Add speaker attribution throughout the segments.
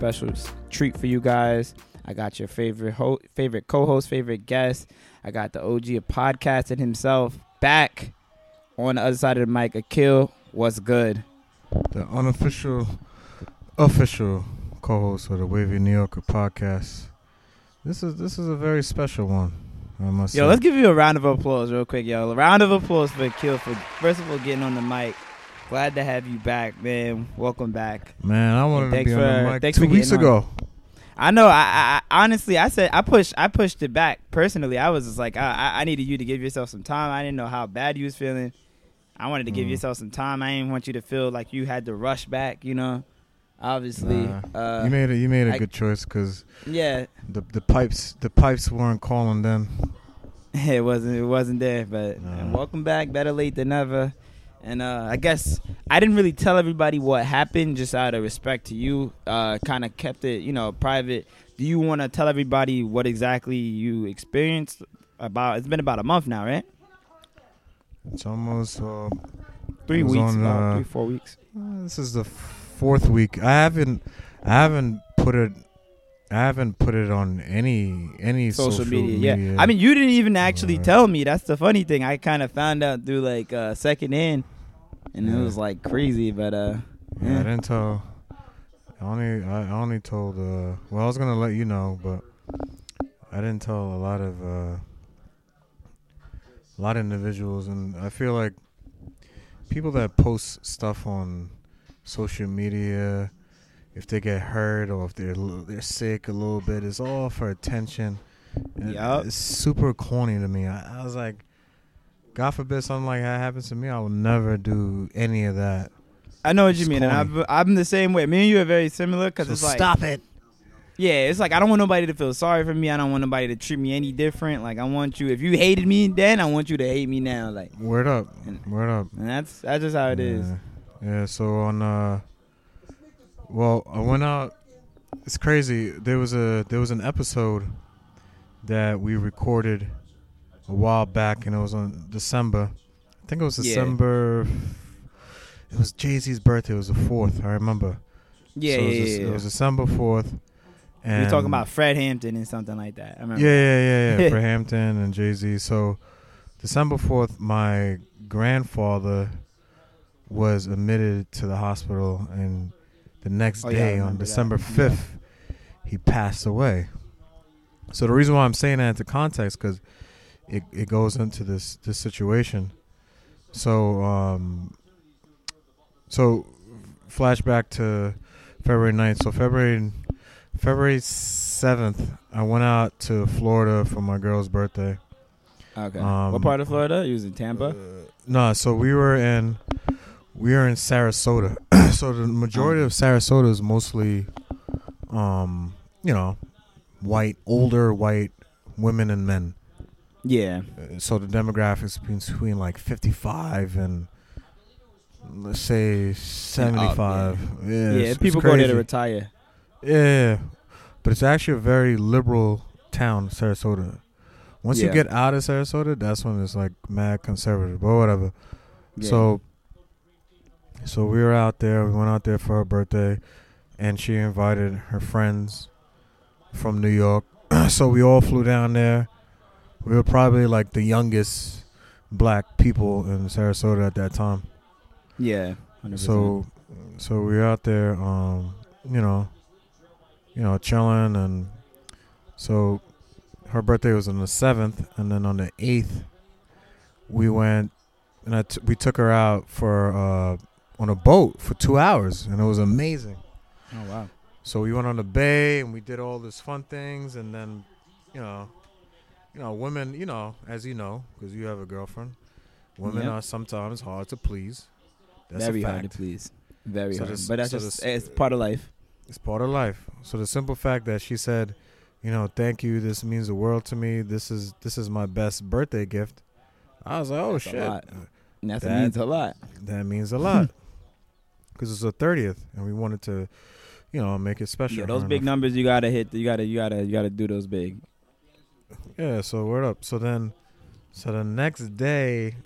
Speaker 1: special treat for you guys. I got your favorite ho- favorite co-host, favorite guest. I got the OG of podcasting himself back on the other side of the mic. Akil, what's good?
Speaker 2: The unofficial, official co-host of the Wavy New Yorker podcast. This is this is a very special one. I must
Speaker 1: Yo,
Speaker 2: say.
Speaker 1: let's give you a round of applause real quick, yo. A round of applause for Akil for first of all getting on the mic. Glad to have you back, man. Welcome back.
Speaker 2: Man, I wanted to be on
Speaker 1: for-
Speaker 2: the mic two weeks
Speaker 1: getting on.
Speaker 2: ago.
Speaker 1: I know. I, I, honestly, I said I pushed. I pushed it back personally. I was just like, I, I- I needed you to give yourself some time. I didn't know how bad you was feeling. I wanted to give
Speaker 2: Mm.
Speaker 1: yourself some time. I didn't want you to feel like you had to rush back. You know, obviously.
Speaker 2: Nah.
Speaker 1: uh,
Speaker 2: you made a you made a
Speaker 1: I-
Speaker 2: good choice because
Speaker 1: yeah,
Speaker 2: the the pipes the pipes weren't calling then.
Speaker 1: it wasn't. It wasn't there. But
Speaker 2: Nah.
Speaker 1: welcome back. Better late than never. And uh, I guess I didn't really tell everybody what happened, just out of respect to you. Uh, kind of kept it, you know, private. Do you want to tell everybody what exactly you experienced? About it's been about a month now, right?
Speaker 2: It's almost uh,
Speaker 1: Three
Speaker 2: It
Speaker 1: weeks,
Speaker 2: on,
Speaker 1: about
Speaker 2: uh,
Speaker 1: three four weeks.
Speaker 2: Uh, This is the fourth week. I haven't, I haven't put it, I haven't put it on any any
Speaker 1: Social,
Speaker 2: social,
Speaker 1: media, yeah. I mean, you didn't even actually
Speaker 2: Uh,
Speaker 1: tell me. That's the funny thing. I kind of found out through like uh, second hand, and it was like crazy. But uh,
Speaker 2: yeah,
Speaker 1: yeah.
Speaker 2: I didn't tell. I only, I only told. Uh, well, I was gonna let you know, but I didn't tell a lot of, uh, a lot of individuals, and I feel like people that post stuff on social media, if they get hurt or if they're they're sick a little bit, it's all for attention. And
Speaker 1: Yup.
Speaker 2: It's super corny to me. I, I was like, God forbid something like that happens to me. I will never do any of that.
Speaker 1: I know what you
Speaker 2: It's
Speaker 1: mean, and
Speaker 2: corny.
Speaker 1: I'm, I'm the same way. Me and you are very similar because
Speaker 2: So
Speaker 1: it's like
Speaker 2: stop it.
Speaker 1: Yeah, it's like I don't want nobody to feel sorry for me. I don't want nobody to treat me any different. Like I want you. If you hated me then, I want you to hate me now. Like,
Speaker 2: Word up.
Speaker 1: And-
Speaker 2: Word up.
Speaker 1: and that's that's just how it is.
Speaker 2: yeah. Yeah, so on uh well, I went out it's crazy. There was a there was an episode that we recorded a while back and it was on December. I think it was
Speaker 1: Yeah.
Speaker 2: December it was Jay-Z's birthday. It was the 4th, I remember.
Speaker 1: Yeah,
Speaker 2: so
Speaker 1: yeah,
Speaker 2: it was,
Speaker 1: yeah. Yeah.
Speaker 2: It was December 4th.
Speaker 1: we
Speaker 2: And
Speaker 1: were talking about Fred Hampton and something like that. I remember.
Speaker 2: Yeah, yeah, yeah, yeah. for Hampton and Jay Z. So December fourth, my grandfather was admitted to the hospital, and the next
Speaker 1: Oh, yeah,
Speaker 2: day, on
Speaker 1: remember that.
Speaker 2: December
Speaker 1: Yeah.
Speaker 2: fifth, he passed away. So the reason why I'm saying that into context because it it goes into this this situation. So um, so flashback to February 9th. So February February seventh, I went out to Florida for my girl's birthday.
Speaker 1: Okay.
Speaker 2: Um,
Speaker 1: what part of Florida? You was in Tampa.
Speaker 2: Uh, no, so we were in we were in Sarasota. so the majority of Sarasota is mostly, um, you know, white, older white women and men.
Speaker 1: yeah.
Speaker 2: Uh, So the demographics between like fifty five and let's say seventy five. Yeah,
Speaker 1: Yeah.
Speaker 2: it's- it's
Speaker 1: people go there to retire.
Speaker 2: Yeah, but it's actually a very liberal town, Sarasota. Once
Speaker 1: Yeah.
Speaker 2: you get out of Sarasota, that's when it's like mad conservative, but whatever.
Speaker 1: Yeah.
Speaker 2: So, so we were out there. We went out there for her birthday, and she invited her friends from New York. so we all flew down there. We were probably like the youngest black people in Sarasota at that time.
Speaker 1: yeah. 100%.
Speaker 2: So, so we were out there, um, you know, you know, chilling, and so her birthday was on the seventh, and then on the eighth, we went and I t- we took her out for uh, on a boat for two hours, and it was amazing.
Speaker 1: Oh wow.
Speaker 2: So we went on the bay and we did all these fun things, and then, you know, you know, women, you know, as you know, because you have a girlfriend, women
Speaker 1: Yep.
Speaker 2: are sometimes hard to please. That's
Speaker 1: Very
Speaker 2: a
Speaker 1: hard to please. Very
Speaker 2: So
Speaker 1: hard.
Speaker 2: this-
Speaker 1: but that's
Speaker 2: so
Speaker 1: just
Speaker 2: this-
Speaker 1: it's part of life.
Speaker 2: It's part of life. So the simple fact that she said, you know, thank you. This means the world to me. This is this is my best birthday gift. I was like, oh
Speaker 1: That's a
Speaker 2: shit,
Speaker 1: lot. And that's
Speaker 2: That-
Speaker 1: means a lot.
Speaker 2: that means a lot. Because it's the thirtieth, and we wanted to, you know, make it special.
Speaker 1: Yeah, those big
Speaker 2: and
Speaker 1: numbers you gotta hit. You gotta, you gotta, you gotta do those big.
Speaker 2: Yeah, so word up. So then, so the next day,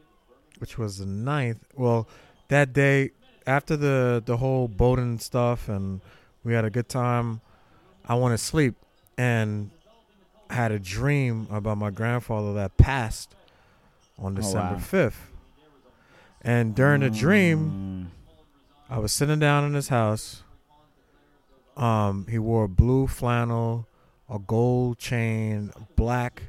Speaker 2: which was the 9th, well, that day after the the whole Bowden stuff and We had a good time. I went to sleep and had a dream about my grandfather that passed on
Speaker 1: Oh,
Speaker 2: December
Speaker 1: wow.
Speaker 2: 5th. And during the dream,
Speaker 1: Mm.
Speaker 2: I was sitting down in his house. Um, he wore a blue flannel, a gold chain, black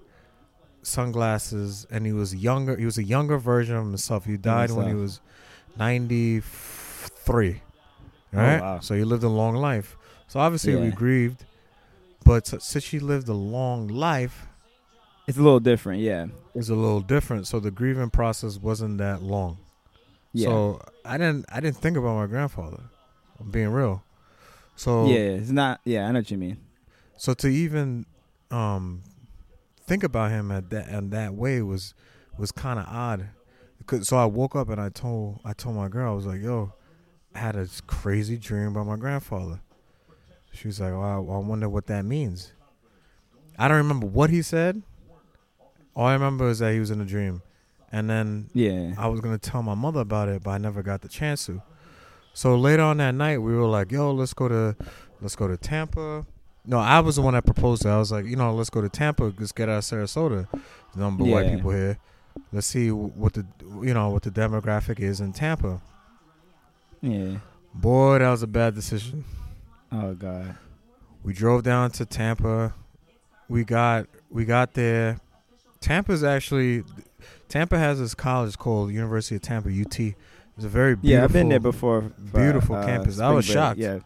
Speaker 2: sunglasses, and he was younger. He was a younger version of himself. He died when he was ninety three. Right.
Speaker 1: Oh, wow.
Speaker 2: So he lived a long life. So obviously we grieved, but since he lived a long life,
Speaker 1: it's a little different. Yeah.
Speaker 2: it's a little different. So the grieving process wasn't that long.
Speaker 1: Yeah.
Speaker 2: So I didn't I didn't think about my grandfather. I'm being real. So
Speaker 1: yeah. It's not. Yeah. I know what you mean.
Speaker 2: so to even um think about him at that in that way was was kind of odd. 'Cause- so I woke up and I told I told my girl I was like, "Yo, I had a crazy dream about my grandfather." She was like, "Oh, I, I wonder what that means." I don't remember what he said. All I remember is that he was in a dream, and then
Speaker 1: Yeah.
Speaker 2: I was gonna tell my mother about it, but I never got the chance to. So later on that night, we were like, "Yo, let's go to, let's go to Tampa." No, I was the one that proposed it. I was like, you know, let's go to Tampa. Let's get out of Sarasota. There's number of white people here. Let's see what the, you know, what the demographic is in Tampa.
Speaker 1: Yeah.
Speaker 2: Boy, that was a bad decision.
Speaker 1: Oh God.
Speaker 2: We drove down to Tampa. We got we got there. Tampa's actually Tampa has this college called University of Tampa UT. It's a very beautiful
Speaker 1: Yeah, I've been there before. for,
Speaker 2: beautiful
Speaker 1: uh,
Speaker 2: campus. I was
Speaker 1: break.
Speaker 2: shocked.
Speaker 1: Yeah.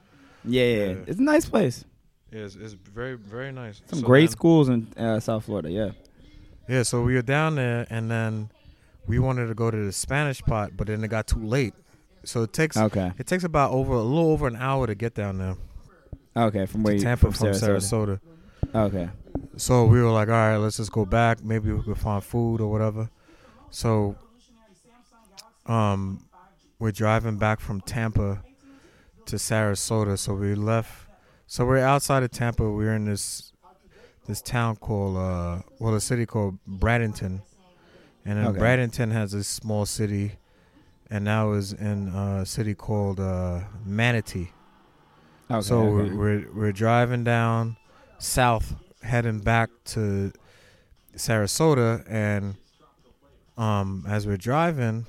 Speaker 1: Yeah, yeah,
Speaker 2: Yeah.
Speaker 1: It's a nice place.
Speaker 2: Yeah, it's, it's very very nice.
Speaker 1: Some
Speaker 2: So
Speaker 1: great
Speaker 2: then-
Speaker 1: schools in uh, South Florida. Yeah.
Speaker 2: Yeah, so we were down there, and then we wanted to go to the Spanish pot, but then it got too late. So it takes
Speaker 1: Okay.
Speaker 2: it takes about over a little over an hour to get down there
Speaker 1: Okay. From where
Speaker 2: to
Speaker 1: you
Speaker 2: Tampa
Speaker 1: from
Speaker 2: from Sarasota.
Speaker 1: Okay.
Speaker 2: So we were like, all right, let's just go back. Maybe we could find food or whatever. So, um, we're driving back from Tampa to Sarasota. So we left. So we're outside of Tampa. We're in this this town called uh, well, a city called Bradenton, and then
Speaker 1: Okay.
Speaker 2: Bradenton has this small city, and now is in a city called uh, Manatee.
Speaker 1: Okay.
Speaker 2: So
Speaker 1: okay.
Speaker 2: we're, we're we're driving down south, heading back to Sarasota, and um, as we're driving,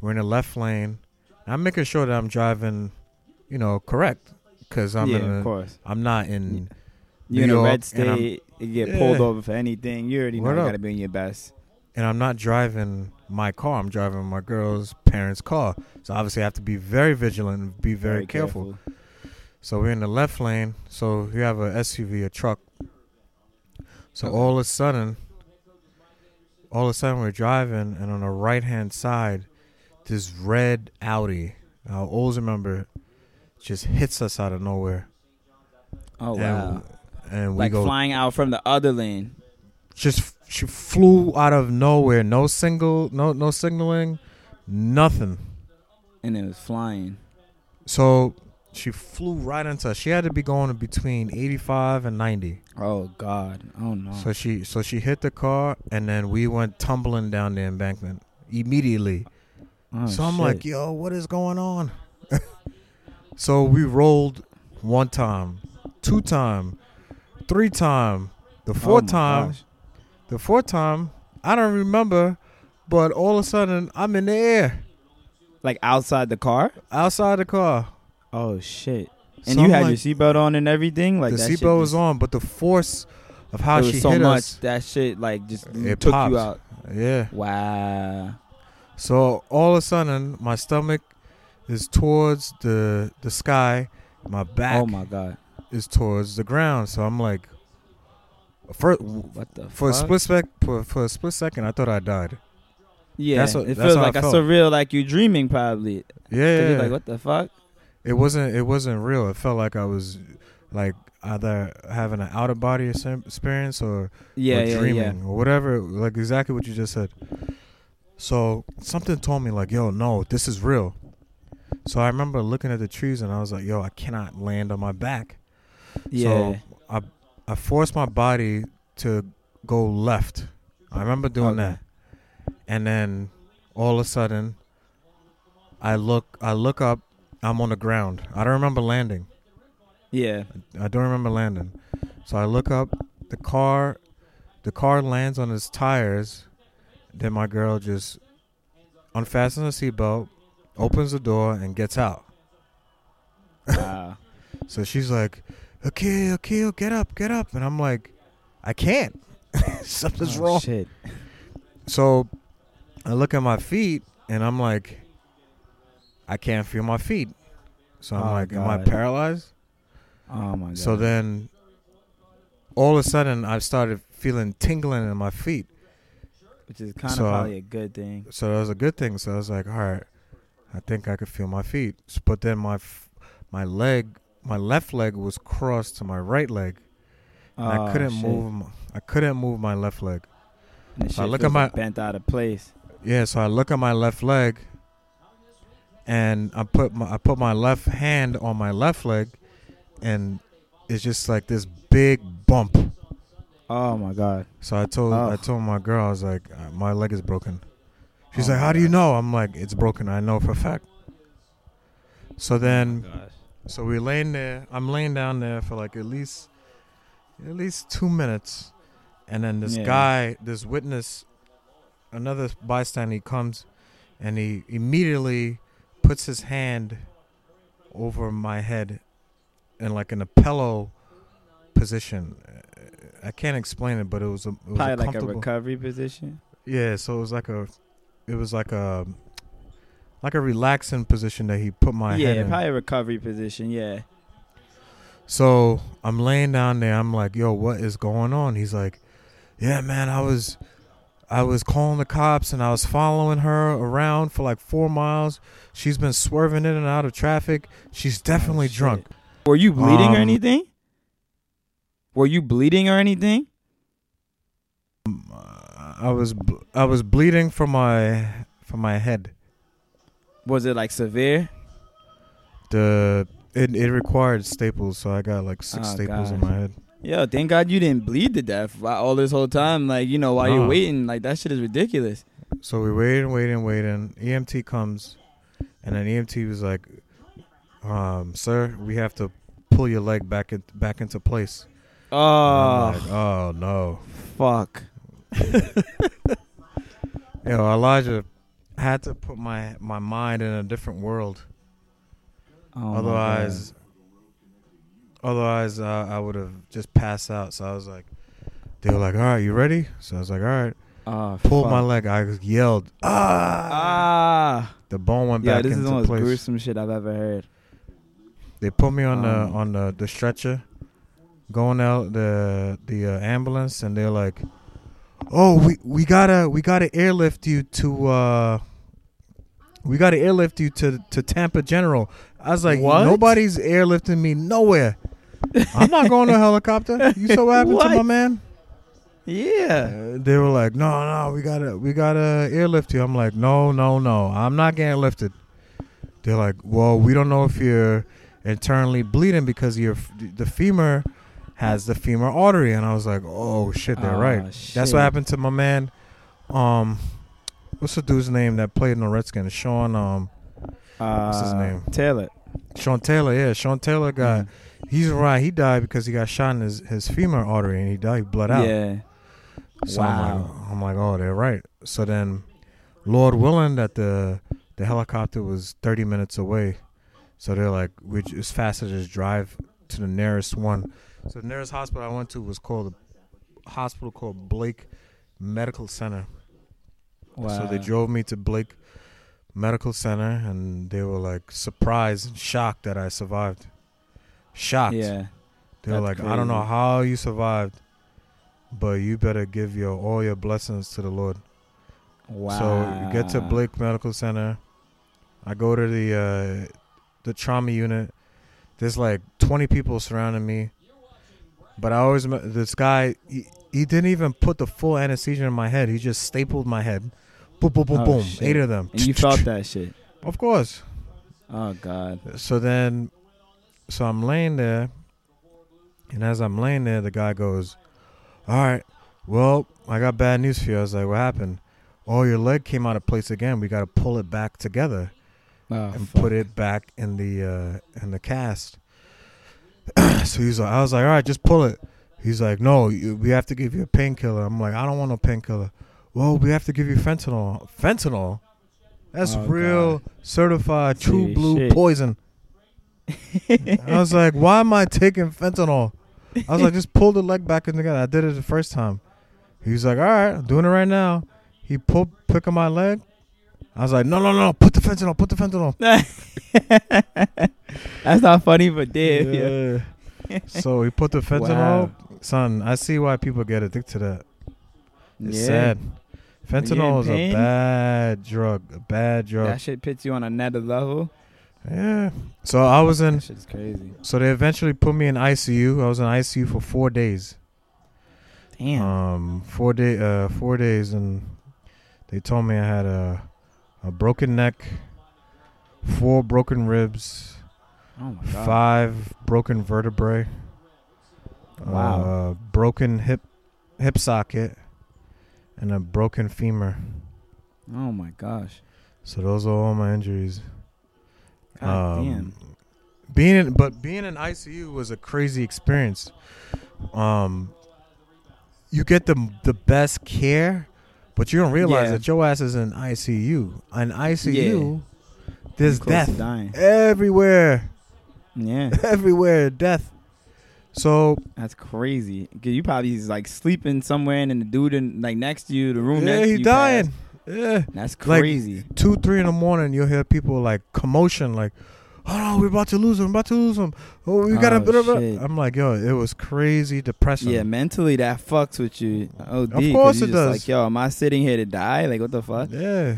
Speaker 2: we're in the left lane. I'm making sure that I'm driving, you know, correct, because I'm
Speaker 1: yeah,
Speaker 2: in
Speaker 1: of course.
Speaker 2: I'm not in.
Speaker 1: You're in a red
Speaker 2: York, and
Speaker 1: state. You get pulled over for anything. You already know
Speaker 2: Word
Speaker 1: you
Speaker 2: up.
Speaker 1: gotta be in your best.
Speaker 2: and I'm not driving my car. I'm driving my girl's parents' car. So obviously, I have to be very vigilant and be very, careful. So we're in the left lane. So you have a SUV, a truck. So
Speaker 1: Okay.
Speaker 2: all of a sudden, all of a sudden we're driving, and on the right hand side, this red Audi. I'll always remember—just hits us out of nowhere.
Speaker 1: Oh
Speaker 2: and,
Speaker 1: wow!
Speaker 2: And we
Speaker 1: Like
Speaker 2: go
Speaker 1: flying out from the other lane.
Speaker 2: just she flew out of nowhere. No single, no no signaling, nothing.
Speaker 1: and it was flying.
Speaker 2: So she flew right into. Us. She had to be going between eighty five and ninety.
Speaker 1: Oh God! Oh no!
Speaker 2: So she so she hit the car and then we went tumbling down the embankment immediately.
Speaker 1: Oh,
Speaker 2: so I'm
Speaker 1: shit.
Speaker 2: like, yo, what is going on? so we rolled one time, two time, three time, the
Speaker 1: Oh,
Speaker 2: fourth
Speaker 1: my
Speaker 2: time,
Speaker 1: gosh.
Speaker 2: the fourth time, I don't remember, but all of a sudden I'm in the air
Speaker 1: like outside the car.
Speaker 2: outside the car.
Speaker 1: Oh shit! And
Speaker 2: So
Speaker 1: you
Speaker 2: I'm
Speaker 1: had
Speaker 2: like-
Speaker 1: your seatbelt on and everything. Like
Speaker 2: the seatbelt was on, but the force of how she
Speaker 1: so
Speaker 2: hit
Speaker 1: much
Speaker 2: us,
Speaker 1: that shit like just
Speaker 2: It
Speaker 1: took
Speaker 2: popped.
Speaker 1: you out.
Speaker 2: yeah.
Speaker 1: Wow.
Speaker 2: So all of a sudden, my stomach is towards the the sky. My back
Speaker 1: Oh my god.
Speaker 2: is towards the ground. So I'm like, for
Speaker 1: What the
Speaker 2: for a split sec for, for a split second, I thought I died.
Speaker 1: Yeah,
Speaker 2: That's what-
Speaker 1: it feels like a surreal, like you're dreaming probably.
Speaker 2: Yeah,
Speaker 1: you're like what the fuck?
Speaker 2: It wasn't it wasn't real. It felt like I was like either having an out of body experience or
Speaker 1: Yeah,
Speaker 2: or
Speaker 1: yeah,
Speaker 2: dreaming
Speaker 1: yeah.
Speaker 2: or whatever. Like exactly what you just said. So something told me like, yo, no, this is real. So I remember looking at the trees and I was like, yo, I cannot land on my back.
Speaker 1: Yeah.
Speaker 2: So I I forced my body to go left. I remember doing
Speaker 1: Okay.
Speaker 2: that. And then all of a sudden I look I look up, I'm on the ground. I don't remember landing.
Speaker 1: Yeah.
Speaker 2: I don't remember landing. So I look up the car. The car lands on its tires. Then my girl just unfastens the seatbelt, opens the door, and gets out.
Speaker 1: Wow.
Speaker 2: So she's like, "Okay, okay, oh, get up, get up," and I'm like, "I can't. Something's
Speaker 1: Oh,
Speaker 2: wrong."
Speaker 1: Shit.
Speaker 2: So I look at my feet, and I'm like, I can't feel my feet. So I'm
Speaker 1: Oh,
Speaker 2: like, "Am I paralyzed?"
Speaker 1: Oh my god.
Speaker 2: So then, all of a sudden, I started feeling tingling in my feet.
Speaker 1: which is kind of probably a good thing.
Speaker 2: So that was a good thing. So I was like, all right, I think I could feel my feet. But then my f- my leg, my left leg was crossed to my right leg. And I
Speaker 1: Oh,
Speaker 2: couldn't
Speaker 1: shit.
Speaker 2: move. m- I couldn't move my left leg. So I look at my-
Speaker 1: bent out of place.
Speaker 2: Yeah. So I look at my left leg, and I put my I put my left hand on my left leg, and it's just like this big bump.
Speaker 1: Oh my god.
Speaker 2: So I told I told my girl I was like uh, my leg is broken. She's
Speaker 1: Oh
Speaker 2: like, "How do you know?" I'm like, "It's broken. I know for a fact." So then,
Speaker 1: Oh
Speaker 2: so we're laying there. I'm laying down there for like at least at least two minutes, and then this
Speaker 1: Yeah.
Speaker 2: guy, this witness, another bystander, he comes, and he immediately puts his hand over my head, in like in a pillow position. I can't explain it, but it was a it was
Speaker 1: Probably
Speaker 2: a
Speaker 1: like a recovery position.
Speaker 2: Yeah, so it was like a, it was like a, like a relaxing position that he put my head
Speaker 1: yeah, probably a recovery position. Yeah.
Speaker 2: So I'm laying down there. I'm like, "Yo, what is going on?" He's like, "Yeah, man, I was, I was calling the cops and I was following her around for like four miles. She's been swerving in and out of traffic. She's definitely
Speaker 1: Oh,
Speaker 2: drunk."
Speaker 1: Were you bleeding or
Speaker 2: Um,
Speaker 1: anything? Were you bleeding or anything?
Speaker 2: I was, I was bleeding from my, from my head.
Speaker 1: Was it like severe?
Speaker 2: The it it required staples, so I got like six
Speaker 1: Oh,
Speaker 2: staples in my head.
Speaker 1: Yo, thank God you didn't bleed to death all this whole time. Like, you know, while you're waiting, like that shit is ridiculous.
Speaker 2: So we waiting, waiting, waiting. EMT comes, and then EMT was like, um, "Sir, we have to pull your leg back in, back into place."
Speaker 1: Oh,
Speaker 2: like, oh no,
Speaker 1: fuck.
Speaker 2: yo, Elijah had to put my my mind in a different world.
Speaker 1: Oh,
Speaker 2: otherwise, otherwise, uh, I would have just passed out. So I was like, they were like, "All right, you ready?" So I was like, "All right."
Speaker 1: Oh,
Speaker 2: Pulled
Speaker 1: fuck.
Speaker 2: my leg. I yelled, "Ah!"
Speaker 1: Ah,
Speaker 2: The bone went back.
Speaker 1: yeah, this is the
Speaker 2: into
Speaker 1: most
Speaker 2: place.
Speaker 1: gruesome shit I've ever heard.
Speaker 2: They put me on
Speaker 1: Um,
Speaker 2: the on the, the stretcher, going out the the uh, ambulance, and they're like, "Oh, we we gotta we gotta airlift you to uh, we gotta airlift you to to Tampa General." I was like,
Speaker 1: What?
Speaker 2: "Nobody's airlifting me nowhere. I'm not going to a helicopter. You saw what happened to my man?"
Speaker 1: Yeah.
Speaker 2: Uh, they were like, "No, no, we gotta we gotta airlift you." I'm like, "No, no, no, I'm not getting lifted." They're like, "Well, we don't know if you're internally bleeding because your the femur has the femur artery." And I was like, "Oh shit, they're
Speaker 1: Oh,
Speaker 2: right." That's what happened to my man. Um, what's the dude's name that played in the Redskins? Sean. Um,
Speaker 1: Uh,
Speaker 2: his name?
Speaker 1: Taylor.
Speaker 2: Sean Taylor. Yeah, Sean Taylor got.
Speaker 1: Mm.
Speaker 2: He's right. He died because he got shot in his, his femur artery and he died. He bled out.
Speaker 1: Yeah.
Speaker 2: So I'm
Speaker 1: Wow.
Speaker 2: like, I'm like, oh, they're right. So then, Lord willing, that the the helicopter was 30 minutes away. So they're like, we ju- it's faster to just drive to the nearest one. So the nearest hospital I went to was called a hospital called Blake Medical Center.
Speaker 1: Wow.
Speaker 2: So they drove me to Blake Medical Center, and they were like surprised and shocked that I survived. Shocked.
Speaker 1: Yeah.
Speaker 2: They were
Speaker 1: That's
Speaker 2: like, I don't know how you survived, but you better give your all your blessings to the Lord.
Speaker 1: Wow.
Speaker 2: So you get to Blake Medical Center. I go to the uh, the trauma unit. There's like 20 people surrounding me, but I always this guy. He, he didn't even put the full anesthesia in my head. He just stapled my head. Boom, boom, boom,
Speaker 1: Oh,
Speaker 2: boom.
Speaker 1: shit.
Speaker 2: Eight of them.
Speaker 1: And you felt that shit.
Speaker 2: Of course.
Speaker 1: Oh God.
Speaker 2: So then, so I'm laying there, and as I'm laying there, the guy goes, "All right, well, I got bad news for you." I was like, "What happened?" Oh, your leg came out of place again. We got to pull it back together
Speaker 1: Oh,
Speaker 2: and
Speaker 1: fuck.
Speaker 2: put it back in the uh, in the cast. so he's like, I was like, all right, just pull it. He's like, no, you, we have to give you a painkiller. I'm like, I don't want no painkiller. Well, we have to give you fentanyl. Fentanyl? That's
Speaker 1: Oh,
Speaker 2: real
Speaker 1: God.
Speaker 2: certified true
Speaker 1: See,
Speaker 2: blue
Speaker 1: shit.
Speaker 2: poison. I was like, why am I taking fentanyl? I was like, just pull the leg back in together. I did it the first time. He's like, all right, I'm doing it right now. He pulled, pick up my leg. I was like, no, no, no, put the fentanyl, put the fentanyl.
Speaker 1: That's not funny, but damn. Yeah.
Speaker 2: Yeah. so he put the fentanyl.
Speaker 1: Wow.
Speaker 2: Son, I see why people get addicted to that. It's
Speaker 1: Yeah.
Speaker 2: sad. Fentanyl is a bad drug. A bad drug.
Speaker 1: That shit puts you on another level.
Speaker 2: Yeah. So I was in.
Speaker 1: That shit's crazy.
Speaker 2: So they eventually put me in ICU. I was in ICU for four days.
Speaker 1: Damn.
Speaker 2: Um, four day, uh, four days, and they told me I had a a broken neck, four broken ribs,
Speaker 1: oh my god.
Speaker 2: five broken vertebrae.
Speaker 1: Wow.
Speaker 2: Uh, broken hip hip socket, and a broken femur.
Speaker 1: Oh my gosh.
Speaker 2: So those are all my injuries.
Speaker 1: God
Speaker 2: Um,
Speaker 1: damn.
Speaker 2: Being in, but being in ICU was a crazy experience. Um, you get the the best care, but you don't realize
Speaker 1: Yeah.
Speaker 2: that your ass is in ICU. In ICU, there's
Speaker 1: close to
Speaker 2: death
Speaker 1: dying.
Speaker 2: everywhere,
Speaker 1: Yeah.
Speaker 2: everywhere, death. So
Speaker 1: That's crazy. Cause you probably is like sleeping somewhere and then the dude in like next to you, the room
Speaker 2: yeah,
Speaker 1: next to you.
Speaker 2: dying.
Speaker 1: passed.
Speaker 2: Yeah,
Speaker 1: That's
Speaker 2: Like,
Speaker 1: crazy.
Speaker 2: two, three in the morning, you'll hear people like commotion, like, "Oh no, we're about to lose him, about to lose him. Oh, we gotta."
Speaker 1: Oh,
Speaker 2: blah, blah."
Speaker 1: shit.
Speaker 2: I'm like, yo, it was crazy depressing.
Speaker 1: yeah, mentally that fucks with you. Oh,
Speaker 2: Of course it does.
Speaker 1: Like, yo, am I sitting here to die? Like, what the fuck?
Speaker 2: yeah.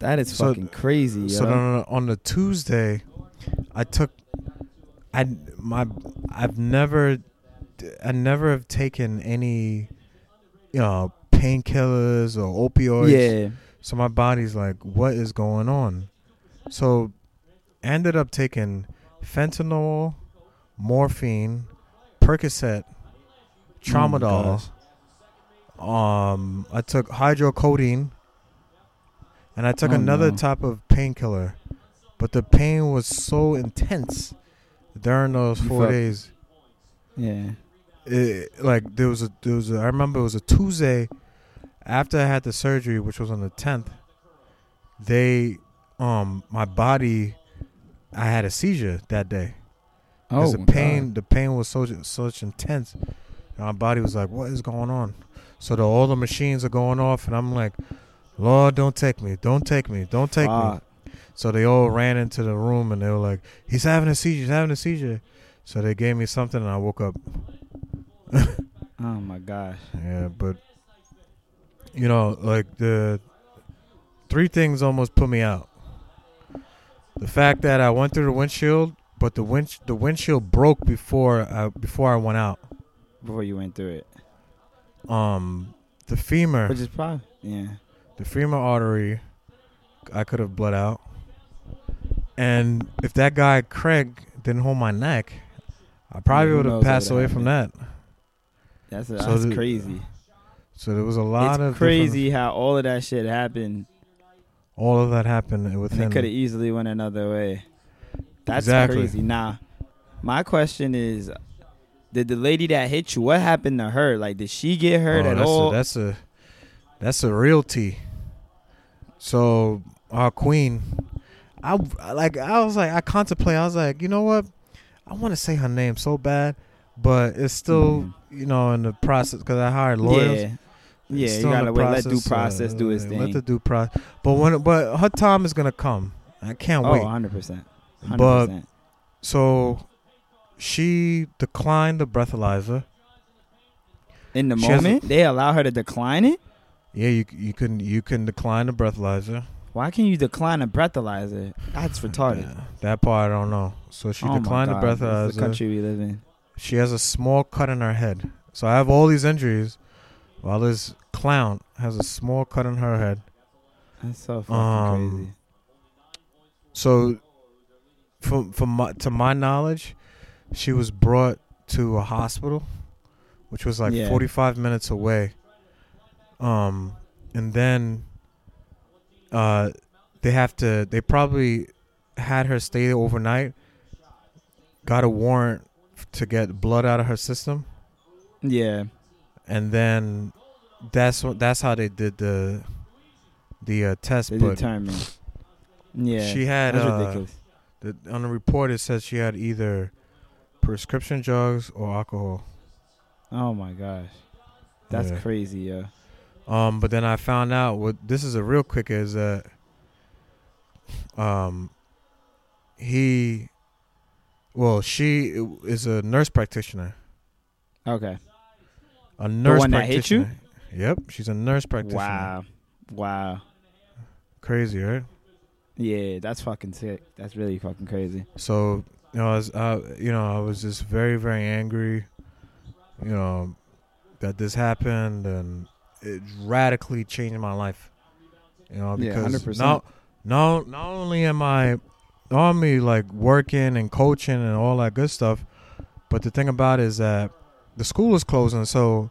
Speaker 1: That is
Speaker 2: So-
Speaker 1: fucking crazy.
Speaker 2: So
Speaker 1: yo.
Speaker 2: on, on the Tuesday, I took, I my I've never, I never have taken any, you know, painkillers or opioids.
Speaker 1: yeah.
Speaker 2: So my body's like, what is going on? So, ended up taking fentanyl, morphine, Percocet,
Speaker 1: Oh
Speaker 2: tramadol.
Speaker 1: gosh.
Speaker 2: um, I took hydrocodone, and I took
Speaker 1: Oh,
Speaker 2: another
Speaker 1: no.
Speaker 2: type of painkiller, but the pain was so intense during those
Speaker 1: You
Speaker 2: four
Speaker 1: felt-
Speaker 2: days.
Speaker 1: Yeah.
Speaker 2: It, like there was a there was a, I remember it was a Tuesday after I had the surgery, which was on the tenth. They, um, my body, I had a seizure that day.
Speaker 1: Oh,
Speaker 2: the pain,
Speaker 1: God.
Speaker 2: the pain was so such intense. My body was like, "What is going on?" So the, all the machines are going off, and I'm like, "Lord, don't take me, don't take me, don't take me." So they all ran into the room, and they were like, "He's having a seizure, he's having a seizure." So they gave me something, and I woke up.
Speaker 1: Oh my gosh.
Speaker 2: Yeah, but you know, like the three things almost put me out. The fact that I went through the windshield, but the wind the windshield broke before I, before I went out.
Speaker 1: Before you went through it,
Speaker 2: Um, the femur,
Speaker 1: which is probably yeah.
Speaker 2: the femur artery, I could have bled out. And if that guy Craig didn't hold my neck, I probably would have passed away from that.
Speaker 1: That's
Speaker 2: So
Speaker 1: that's
Speaker 2: the-
Speaker 1: crazy.
Speaker 2: So there was a lot
Speaker 1: It's
Speaker 2: of
Speaker 1: crazy how all of that shit happened.
Speaker 2: all of that happened
Speaker 1: And
Speaker 2: within.
Speaker 1: it could have easily went another way. That's
Speaker 2: Exactly.
Speaker 1: crazy. Now, my question is, did the lady that hit you? What happened to her? Like, did she get hurt
Speaker 2: Oh,
Speaker 1: at
Speaker 2: that's
Speaker 1: all?
Speaker 2: A, that's a that's a real tea. So our queen, I like. I was like, I contemplate. I was like, you know what? I want to say her name so bad, but it's still,
Speaker 1: Mhm.
Speaker 2: you know, in the process because I hired lawyers.
Speaker 1: Yeah,
Speaker 2: It's
Speaker 1: yeah. You
Speaker 2: still in
Speaker 1: gotta wait. Let due
Speaker 2: process, uh,
Speaker 1: process do its
Speaker 2: uh,
Speaker 1: thing.
Speaker 2: Let the due process. But when, but her time is gonna come. I can't
Speaker 1: oh,
Speaker 2: wait.
Speaker 1: 100 percent.
Speaker 2: But- So she declined the breathalyzer.
Speaker 1: In the
Speaker 2: she has a-
Speaker 1: moment, they allow her to decline it.
Speaker 2: Yeah, you you can you can decline the breathalyzer.
Speaker 1: Why can you decline a breathalyzer? That's retarded.
Speaker 2: Yeah, that part I don't know. So she
Speaker 1: oh
Speaker 2: declined
Speaker 1: my
Speaker 2: the
Speaker 1: God, this is
Speaker 2: breathalyzer.
Speaker 1: the country we live in.
Speaker 2: She has a small cut in her head. So I have all these injuries, while this clown has a small cut in her head.
Speaker 1: That's so fucking
Speaker 2: Um,
Speaker 1: crazy.
Speaker 2: So, from from my, to my knowledge, she was brought to a hospital, which was like
Speaker 1: Yeah.
Speaker 2: 45 minutes away. Um, and then, uh, they have to. They probably had her stay there overnight. Got a warrant to get blood out of her system,
Speaker 1: Yeah.
Speaker 2: and then that's what that's how they did the the uh, test.
Speaker 1: They
Speaker 2: but
Speaker 1: determine. Yeah.
Speaker 2: she had
Speaker 1: That's
Speaker 2: uh,
Speaker 1: ridiculous.
Speaker 2: the, on the report it says she had either prescription drugs or alcohol.
Speaker 1: Oh my gosh. That's
Speaker 2: Yeah.
Speaker 1: crazy, yeah.
Speaker 2: Um, but then I found out what this is a real quick is that um he well she is a nurse practitioner.
Speaker 1: Okay.
Speaker 2: A nurse
Speaker 1: one that hit you?
Speaker 2: Yep, she's a nurse practitioner.
Speaker 1: Wow. Wow.
Speaker 2: Crazy, right?
Speaker 1: Yeah, that's fucking sick. That's really fucking crazy.
Speaker 2: So you know, I was, uh, you know, I was just very, very angry. You know, that this happened, and it radically changed my life. You know,
Speaker 1: Yeah,
Speaker 2: because
Speaker 1: 100%.
Speaker 2: now, now, not only am I, not only like working and coaching and all that good stuff, but the thing about it is that the school is closing, so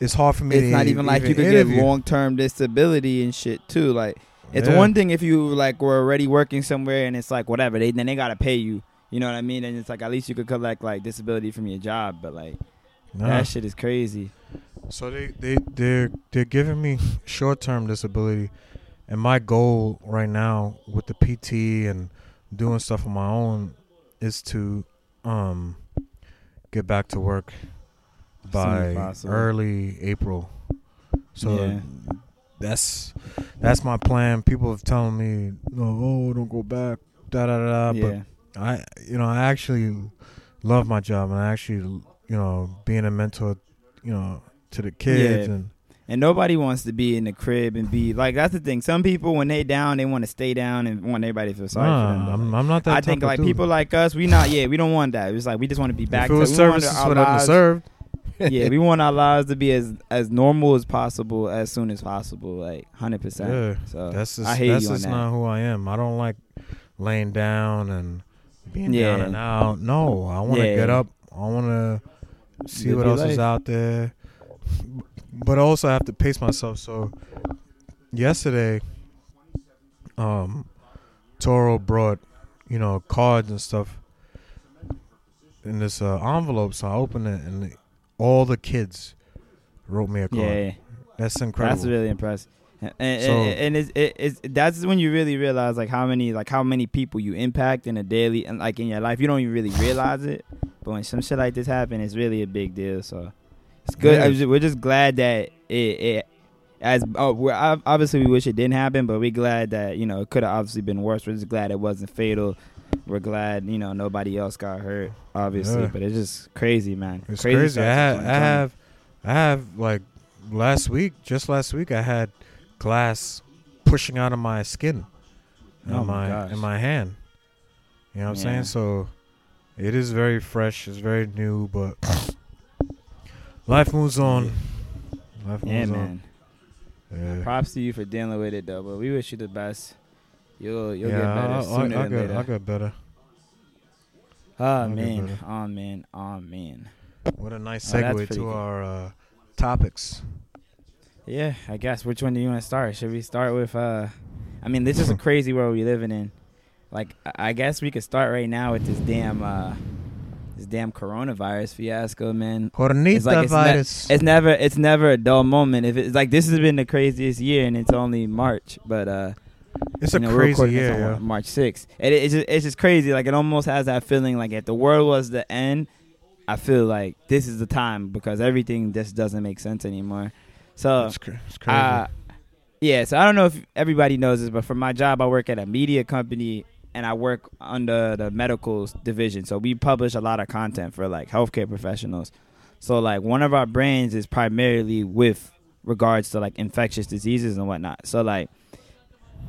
Speaker 2: it's hard for me.
Speaker 1: It's
Speaker 2: to
Speaker 1: not even like you could get long term disability and shit too. Like it's
Speaker 2: Yeah.
Speaker 1: one thing if you like were already working somewhere and it's like whatever they then they gotta pay you. You know what I mean? And it's like at least you could collect like disability from your job, but like
Speaker 2: Nah.
Speaker 1: that shit is crazy.
Speaker 2: So they they they're they're giving me short term disability, and my goal right now with the PT and doing stuff on my own is to um get back to work
Speaker 1: Soon as
Speaker 2: by early April. So
Speaker 1: Yeah.
Speaker 2: that's that's my plan. People have telling me, oh, don't go back, da da da.
Speaker 1: yeah.
Speaker 2: But I, you know, I actually love my job, and I actually, you know, being a mentor, you know, to the kids
Speaker 1: Yeah.
Speaker 2: and
Speaker 1: And nobody wants to be in the crib and be like that's the thing. Some people when they down, they want to stay down and want everybody to feel sorry
Speaker 2: Nah,
Speaker 1: for them.
Speaker 2: I'm, I'm not that.
Speaker 1: I think like people like us, we not yeah, we don't want that. It's like we just want to be back
Speaker 2: if it
Speaker 1: to
Speaker 2: was
Speaker 1: we want
Speaker 2: services
Speaker 1: our
Speaker 2: would have been
Speaker 1: lives-
Speaker 2: served.
Speaker 1: yeah, we want our lives to be as as normal as possible as soon as possible, like hundred percent.
Speaker 2: Yeah,
Speaker 1: So
Speaker 2: that's just
Speaker 1: I hear
Speaker 2: that's
Speaker 1: you on
Speaker 2: just
Speaker 1: that.
Speaker 2: not who I am. I don't like laying down and being
Speaker 1: Yeah.
Speaker 2: down and out. No, I want to
Speaker 1: Yeah.
Speaker 2: get up. I want to see
Speaker 1: Live
Speaker 2: what else is out there. But also, I have to pace myself. So yesterday, um, Toro brought you know cards and stuff in this uh, envelope. So I opened it, and all the kids wrote me a card.
Speaker 1: Yeah,
Speaker 2: That's incredible.
Speaker 1: that's really impressive. And, and,
Speaker 2: So-
Speaker 1: and it's, it, it's that's when you really realize like how many like how many people you impact in a daily and like in your life. You don't even really realize it, but when some shit like this happen, it's really a big deal. So it's good.
Speaker 2: Yeah.
Speaker 1: Just- we're just glad that it, it as oh, we're obviously we wish it didn't happen, but we're glad that you know it could have obviously been worse. We're just glad it wasn't fatal. We're glad you know nobody else got hurt, obviously.
Speaker 2: Yeah.
Speaker 1: But it's just crazy, man.
Speaker 2: It's crazy. I have, I have, I have like last week, just last week, I had glass pushing out of my skin, in
Speaker 1: Oh
Speaker 2: my
Speaker 1: my gosh.
Speaker 2: in my hand. You know what I'm saying? So it is very fresh. It's very new, but life moves on. Life
Speaker 1: Yeah,
Speaker 2: moves
Speaker 1: man.
Speaker 2: on. Yeah.
Speaker 1: Props to you for dealing with it though, but we wish you the best. You'll you'll
Speaker 2: yeah,
Speaker 1: get better
Speaker 2: I'll,
Speaker 1: sooner
Speaker 2: I'll, I'll
Speaker 1: than
Speaker 2: get,
Speaker 1: later.
Speaker 2: I'll get better.
Speaker 1: oh man,
Speaker 2: better.
Speaker 1: oh oh man.
Speaker 2: What a nice
Speaker 1: Oh,
Speaker 2: segue
Speaker 1: pretty
Speaker 2: to
Speaker 1: good.
Speaker 2: our uh, topics.
Speaker 1: Yeah, I guess. Which one do you want to start? Should we start with? uh I mean, this is a crazy world we're living in. Like, I I guess we could start right now with this damn, uh this damn coronavirus fiasco, man.
Speaker 2: Hornita
Speaker 1: like it's ne- It's never, it's never a dull moment. If it's like this has been the craziest year, and it's only March, but uh
Speaker 2: It's a
Speaker 1: you know, we're
Speaker 2: crazy
Speaker 1: recording this
Speaker 2: year,
Speaker 1: on
Speaker 2: yeah.
Speaker 1: March 6th. And it, it's just it's just crazy. Like it almost has that feeling like if the world was the end, I feel like this is the time because everything just doesn't make sense anymore. So
Speaker 2: It's, cra- it's crazy.
Speaker 1: uh, yeah, so I don't know if everybody knows this, but for my job, I work at a media company and I work under the medical division. So we publish a lot of content for like healthcare professionals. So like one of our brands is primarily with regards to like infectious diseases and whatnot. So like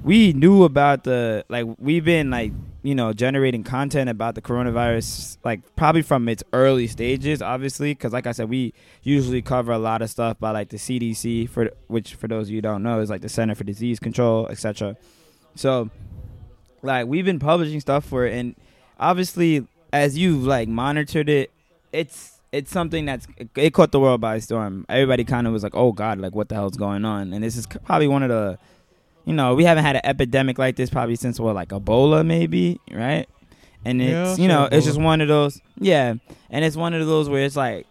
Speaker 1: we knew about the like we've been like you know generating content about the coronavirus like probably from its early stages obviously because like i said we usually cover a lot of stuff by like the cdc for which for those of you don't know is like the center for disease control etc so like we've been publishing stuff for it and obviously as you've like monitored it it's it's something that's it caught the world by storm. Everybody kind of was like oh god like what the hell's going on? And this is probably one of the you know, we haven't had an epidemic like this probably since what, like Ebola, maybe, right? and
Speaker 2: Yeah,
Speaker 1: it's you know it's just one of those yeah, and it's one of those where it's like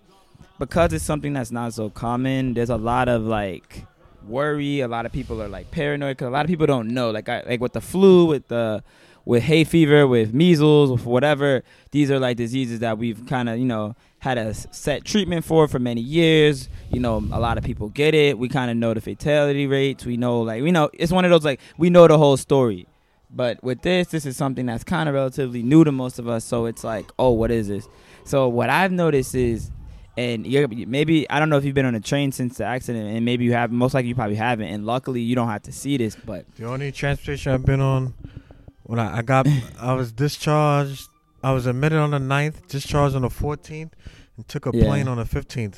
Speaker 1: because it's something that's not so common. There's a lot of like worry. A lot of people are like paranoid because a lot of people don't know. Like I, like with the flu, with the with hay fever, with measles, with whatever. These are like diseases that we've kind of you know had a set treatment for it for many years. You know, a lot of people get it. We kind of know the fatality rates. We know like we know it's one of those like we know the whole story. But with this, this is something that's kind of relatively new to most of us. So it's like, oh, what is this? So what I've noticed is, and you're, maybe I don't know if you've been on a train since the accident, and maybe you have. Most likely, you probably haven't. And luckily, you don't have to see this. But
Speaker 2: The only transportation I've been on when I, I got I was discharged I was admitted on the 9th, discharged on the 14th, and took a
Speaker 1: Yeah.
Speaker 2: plane on the 15th.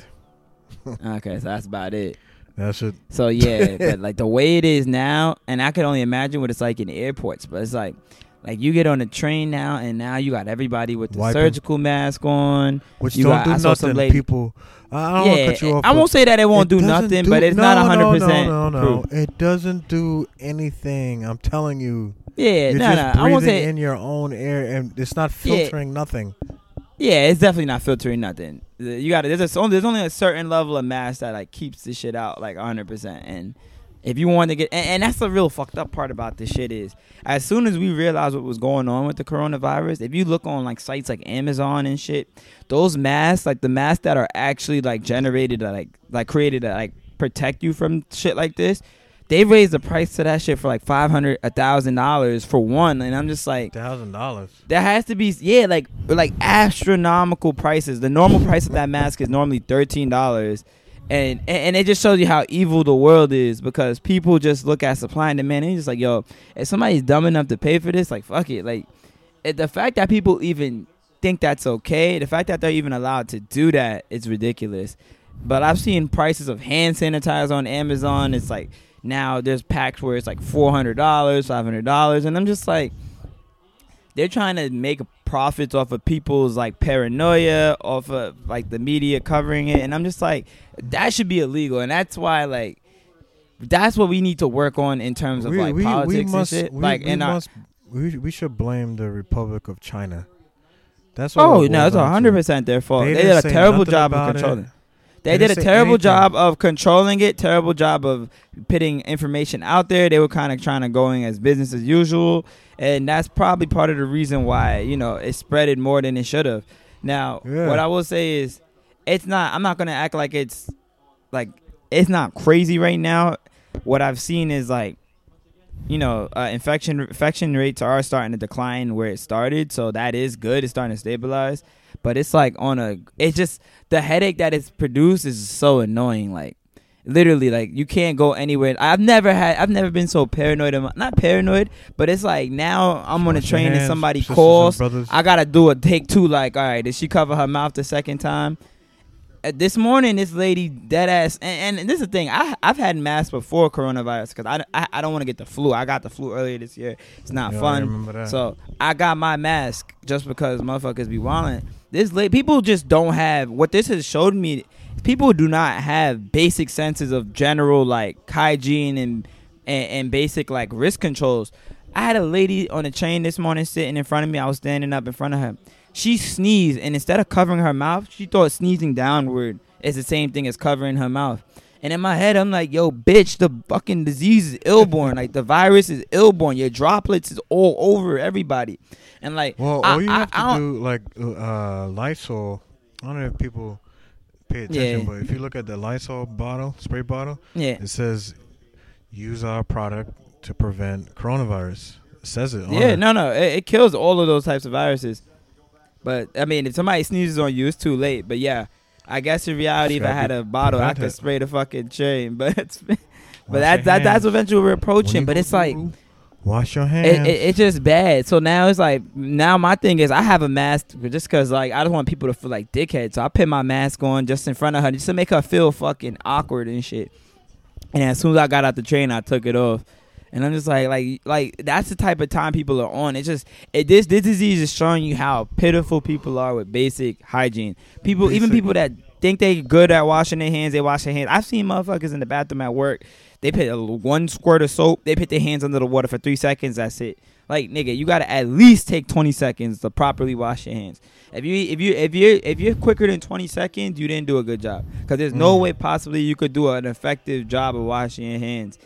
Speaker 1: okay, so that's about it.
Speaker 2: That's it.
Speaker 1: So yeah, but like the way it is now, and I can only imagine what it's like in airports. But it's like, like you get on a train now, and now you got everybody with the
Speaker 2: Wiping.
Speaker 1: surgical mask on.
Speaker 2: Which
Speaker 1: You
Speaker 2: don't
Speaker 1: got- I
Speaker 2: do
Speaker 1: saw some
Speaker 2: nothing.
Speaker 1: lady-
Speaker 2: People, I I don't want to cut you off.
Speaker 1: I won't say that it won't
Speaker 2: it
Speaker 1: do nothing,
Speaker 2: do-
Speaker 1: but it's
Speaker 2: no,
Speaker 1: not
Speaker 2: no,
Speaker 1: hundred percent.
Speaker 2: No, no, no. It doesn't do anything. I'm telling you.
Speaker 1: Yeah,
Speaker 2: You're
Speaker 1: no, no. I won't say.
Speaker 2: in your own air, and it's not
Speaker 1: Yeah.
Speaker 2: filtering nothing.
Speaker 1: Yeah, it's definitely not filtering nothing. You got to There's only there's only a certain level of mass that like keeps the shit out like 100. percent And if you want to get, and, and that's the real fucked up part about this shit is, as soon as we realized what was going on with the coronavirus, if you look on like sites like Amazon and shit, those masks, like the masks that are actually like generated, like like created to like protect you from shit like this. They raised the price to that shit for like five hundred, a thousand dollars for one, and I'm just like,
Speaker 2: Thousand dollars.
Speaker 1: That has to be yeah, like like astronomical prices. The normal price of that mask is normally thirteen dollars. And, and and it just shows you how evil the world is because people just look at supply and demand and it's just like, yo, if somebody's dumb enough to pay for this, like fuck it. Like the fact that people even think that's okay, the fact that they're even allowed to do that is ridiculous. But I've seen prices of hand sanitizer on Amazon. It's like now there's packs where it's like four hundred dollars, five hundred dollars, and I'm just like, they're trying to make profits off of people's like paranoia, off of like the media covering it, and I'm just like, that should be illegal, and that's why like. That's what we need to work on in terms of like politics
Speaker 2: must,
Speaker 1: and shit.
Speaker 2: We,
Speaker 1: like
Speaker 2: we
Speaker 1: in our,
Speaker 2: must, we, we should blame the Republic of China. That's what.
Speaker 1: Oh no, it's hundred percent their fault.
Speaker 2: They
Speaker 1: They, did a terrible job of
Speaker 2: controlling. it.
Speaker 1: They, did a terrible
Speaker 2: anything.
Speaker 1: job of controlling it. Terrible job of putting information out there. They were kind of trying to going as business as usual, and that's probably part of the reason why you know it spreaded more than it should have. Now,
Speaker 2: Yeah.
Speaker 1: what I will say is, it's not. I'm not gonna act like it's like it's not crazy right now. What I've seen is like you know, uh, infection infection rates are starting to decline where it started, so that is good. It's starting to stabilize, but it's like on a. It's just the headache that it's produced is so annoying. Like literally, like you can't go anywhere. I've never had. I've never been so paranoid. Not paranoid, but it's like now I'm on a train and somebody
Speaker 2: sisters and
Speaker 1: calls. I gotta do a take two. Like, all right, did she cover her mouth the second time? Uh, this morning, this lady dead ass, and, and this is the thing. I I've had masks before coronavirus because I, I I don't want to get the flu. I got the flu earlier this year. It's not fun. So I got my mask just because motherfuckers be wilding. This late people just don't have what this has showed me. People do not have basic senses of general like hygiene and and, and basic like risk controls. I had a lady on a train this morning sitting in front of me. I was standing up in front of her. She sneezed, and instead of covering her mouth, she thought sneezing downward is the same thing as covering her mouth. And in my head, I'm like, yo, bitch, the fucking disease is illborn. like, the virus is illborn. Your droplets is all over everybody. And, like,
Speaker 2: Well,
Speaker 1: I,
Speaker 2: all you
Speaker 1: I-
Speaker 2: have to
Speaker 1: I don't-
Speaker 2: do, like uh, Lysol. I don't know if people pay attention,
Speaker 1: Yeah.
Speaker 2: but if you look at the Lysol bottle, spray bottle,
Speaker 1: yeah.
Speaker 2: it says use our product to prevent coronavirus. It says it.
Speaker 1: Yeah,
Speaker 2: it.
Speaker 1: no, no. It, it kills all of those types of viruses. But, I mean, if somebody sneezes on you, it's too late. But, yeah. I guess in reality, if I had a bottle, I could spray the fucking train. But it's, but that, that that's eventually we're approaching. But it's like,
Speaker 2: wash your hands.
Speaker 1: it, it, it's just bad. So now it's like now my thing is I have a mask just because like I don't want people to feel like dickheads. So I put my mask on just in front of her just to make her feel fucking awkward and shit. And as soon as I got out the train, I took it off. And I'm just like, like, like that's the type of time people are on. It's just it, this this disease is showing you how pitiful people are with basic hygiene. People, even people that think they're good at washing their hands, they wash their hands. I've seen motherfuckers in the bathroom at work. They put a, one squirt of soap. They put their hands under the water for three seconds. That's it. Like nigga, you gotta at least take twenty seconds to properly wash your hands. If you if you if you if you're quicker than twenty seconds, you didn't do a good job. Cause there's no
Speaker 2: Mm.
Speaker 1: way possibly you could do an effective job of washing your hands.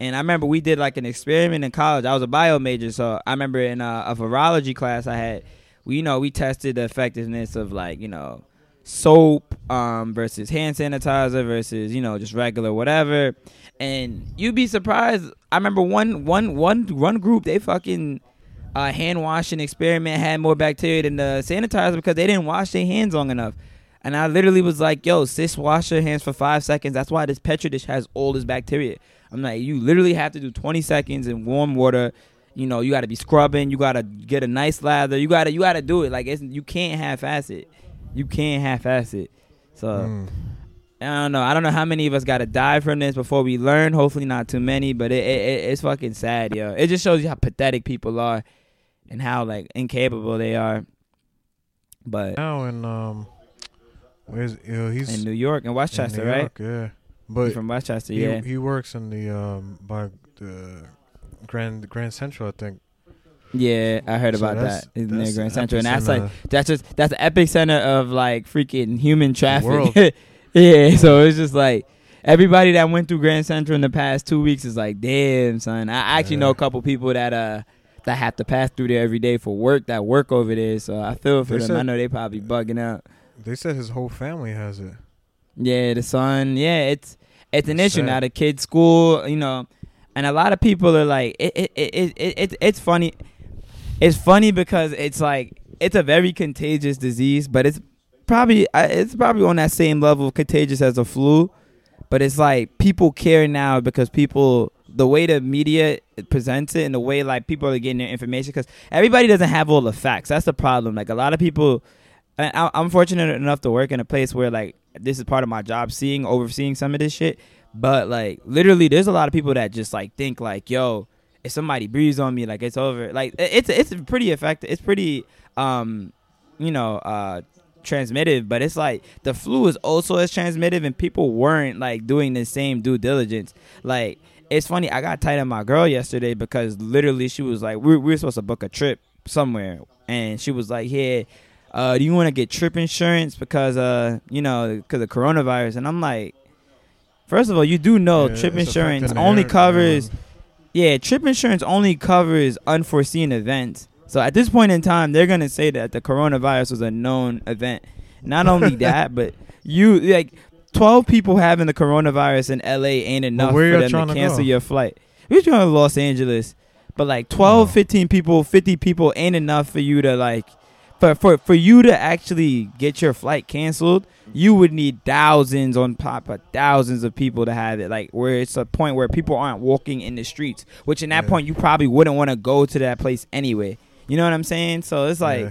Speaker 1: And I remember we did like an experiment in college. I was a bio major, so I remember in a, a virology class I had, we you know we tested the effectiveness of like you know soap um, versus hand sanitizer versus you know just regular whatever. And you'd be surprised. I remember one one one one group they fucking uh, hand washing experiment had more bacteria than the sanitizer because they didn't wash their hands long enough. And I literally was like, "Yo, sis, wash your hands for five seconds. That's why this petri dish has all this bacteria." I'm like, you literally have to do 20 seconds in warm water. You know, you got to be scrubbing. You got to get a nice lather. You got to you got to do it. Like it's, you can't half-ass it. You can't half-ass it. So
Speaker 2: Mm.
Speaker 1: I don't know. I don't know how many of us got to die from this before we learn. Hopefully not too many, but it, it, it it's fucking sad, yo. It just shows you how pathetic people are and how like incapable they are. But
Speaker 2: Now in um, where's you know, he's
Speaker 1: in New York and
Speaker 2: in
Speaker 1: Westchester,
Speaker 2: New
Speaker 1: right?
Speaker 2: York, Yeah, but
Speaker 1: from Westchester,
Speaker 2: he
Speaker 1: yeah.
Speaker 2: he works in the um by the Grand Grand Central, I think.
Speaker 1: Yeah, I heard
Speaker 2: So
Speaker 1: about that. It's near Grand Central, and that's like that's just that's the epicenter of like freaking human traffic. yeah, so it's just like everybody that went through Grand Central in the past two weeks is like, damn, son. I actually know a couple people that uh that have to pass through there every day for work that work over there. So I feel for
Speaker 2: They
Speaker 1: them.
Speaker 2: said-
Speaker 1: I know they probably bugging out.
Speaker 2: They said his whole family has it.
Speaker 1: Yeah, the son. Yeah, it's it's an issue now. The kids' school, you know, and a lot of people are like, it, it, it, it, it, it it's funny. It's funny because it's like it's a very contagious disease, but it's probably uh, it's probably on that same level of contagious as a flu. But it's like people care now because people the way the media presents it and the way like people are getting their information because everybody doesn't have all the facts. That's the problem. Like a lot of people I- I'm fortunate enough to work in a place where like this is part of my job, seeing overseeing some of this shit. But like literally, there's a lot of people that just like think like, yo, if somebody breathes on me, like it's over. Like it's it's pretty effective. It's pretty um, you know, uh transmittive but it's like the flu is also as transmittive and people weren't like doing the same due diligence like it's funny i got tight on my girl yesterday because literally she was like we, we were supposed to book a trip somewhere and she was like yeah uh, do you want to get trip insurance because uh you know because of coronavirus and i'm like first of all you do know
Speaker 2: Yeah,
Speaker 1: trip insurance only
Speaker 2: their-
Speaker 1: covers yeah, trip insurance only covers unforeseen events. So at this point in time, they're gonna say that the coronavirus was a known event. Not only that, but you like twelve people having the coronavirus in LA ain't enough
Speaker 2: where
Speaker 1: for them to
Speaker 2: to
Speaker 1: cancel
Speaker 2: go?
Speaker 1: your flight. We're going to Los Angeles, but like 12,
Speaker 2: Oh.
Speaker 1: 15 people, fifty people ain't enough for you to like. For, for for you to actually get your flight canceled, you would need thousands on top of thousands of people to have it. Like where it's a point where people aren't walking in the streets, which in that
Speaker 2: Yeah.
Speaker 1: point you probably wouldn't want to go to that place anyway. You know what I'm saying? So it's like
Speaker 2: Yeah.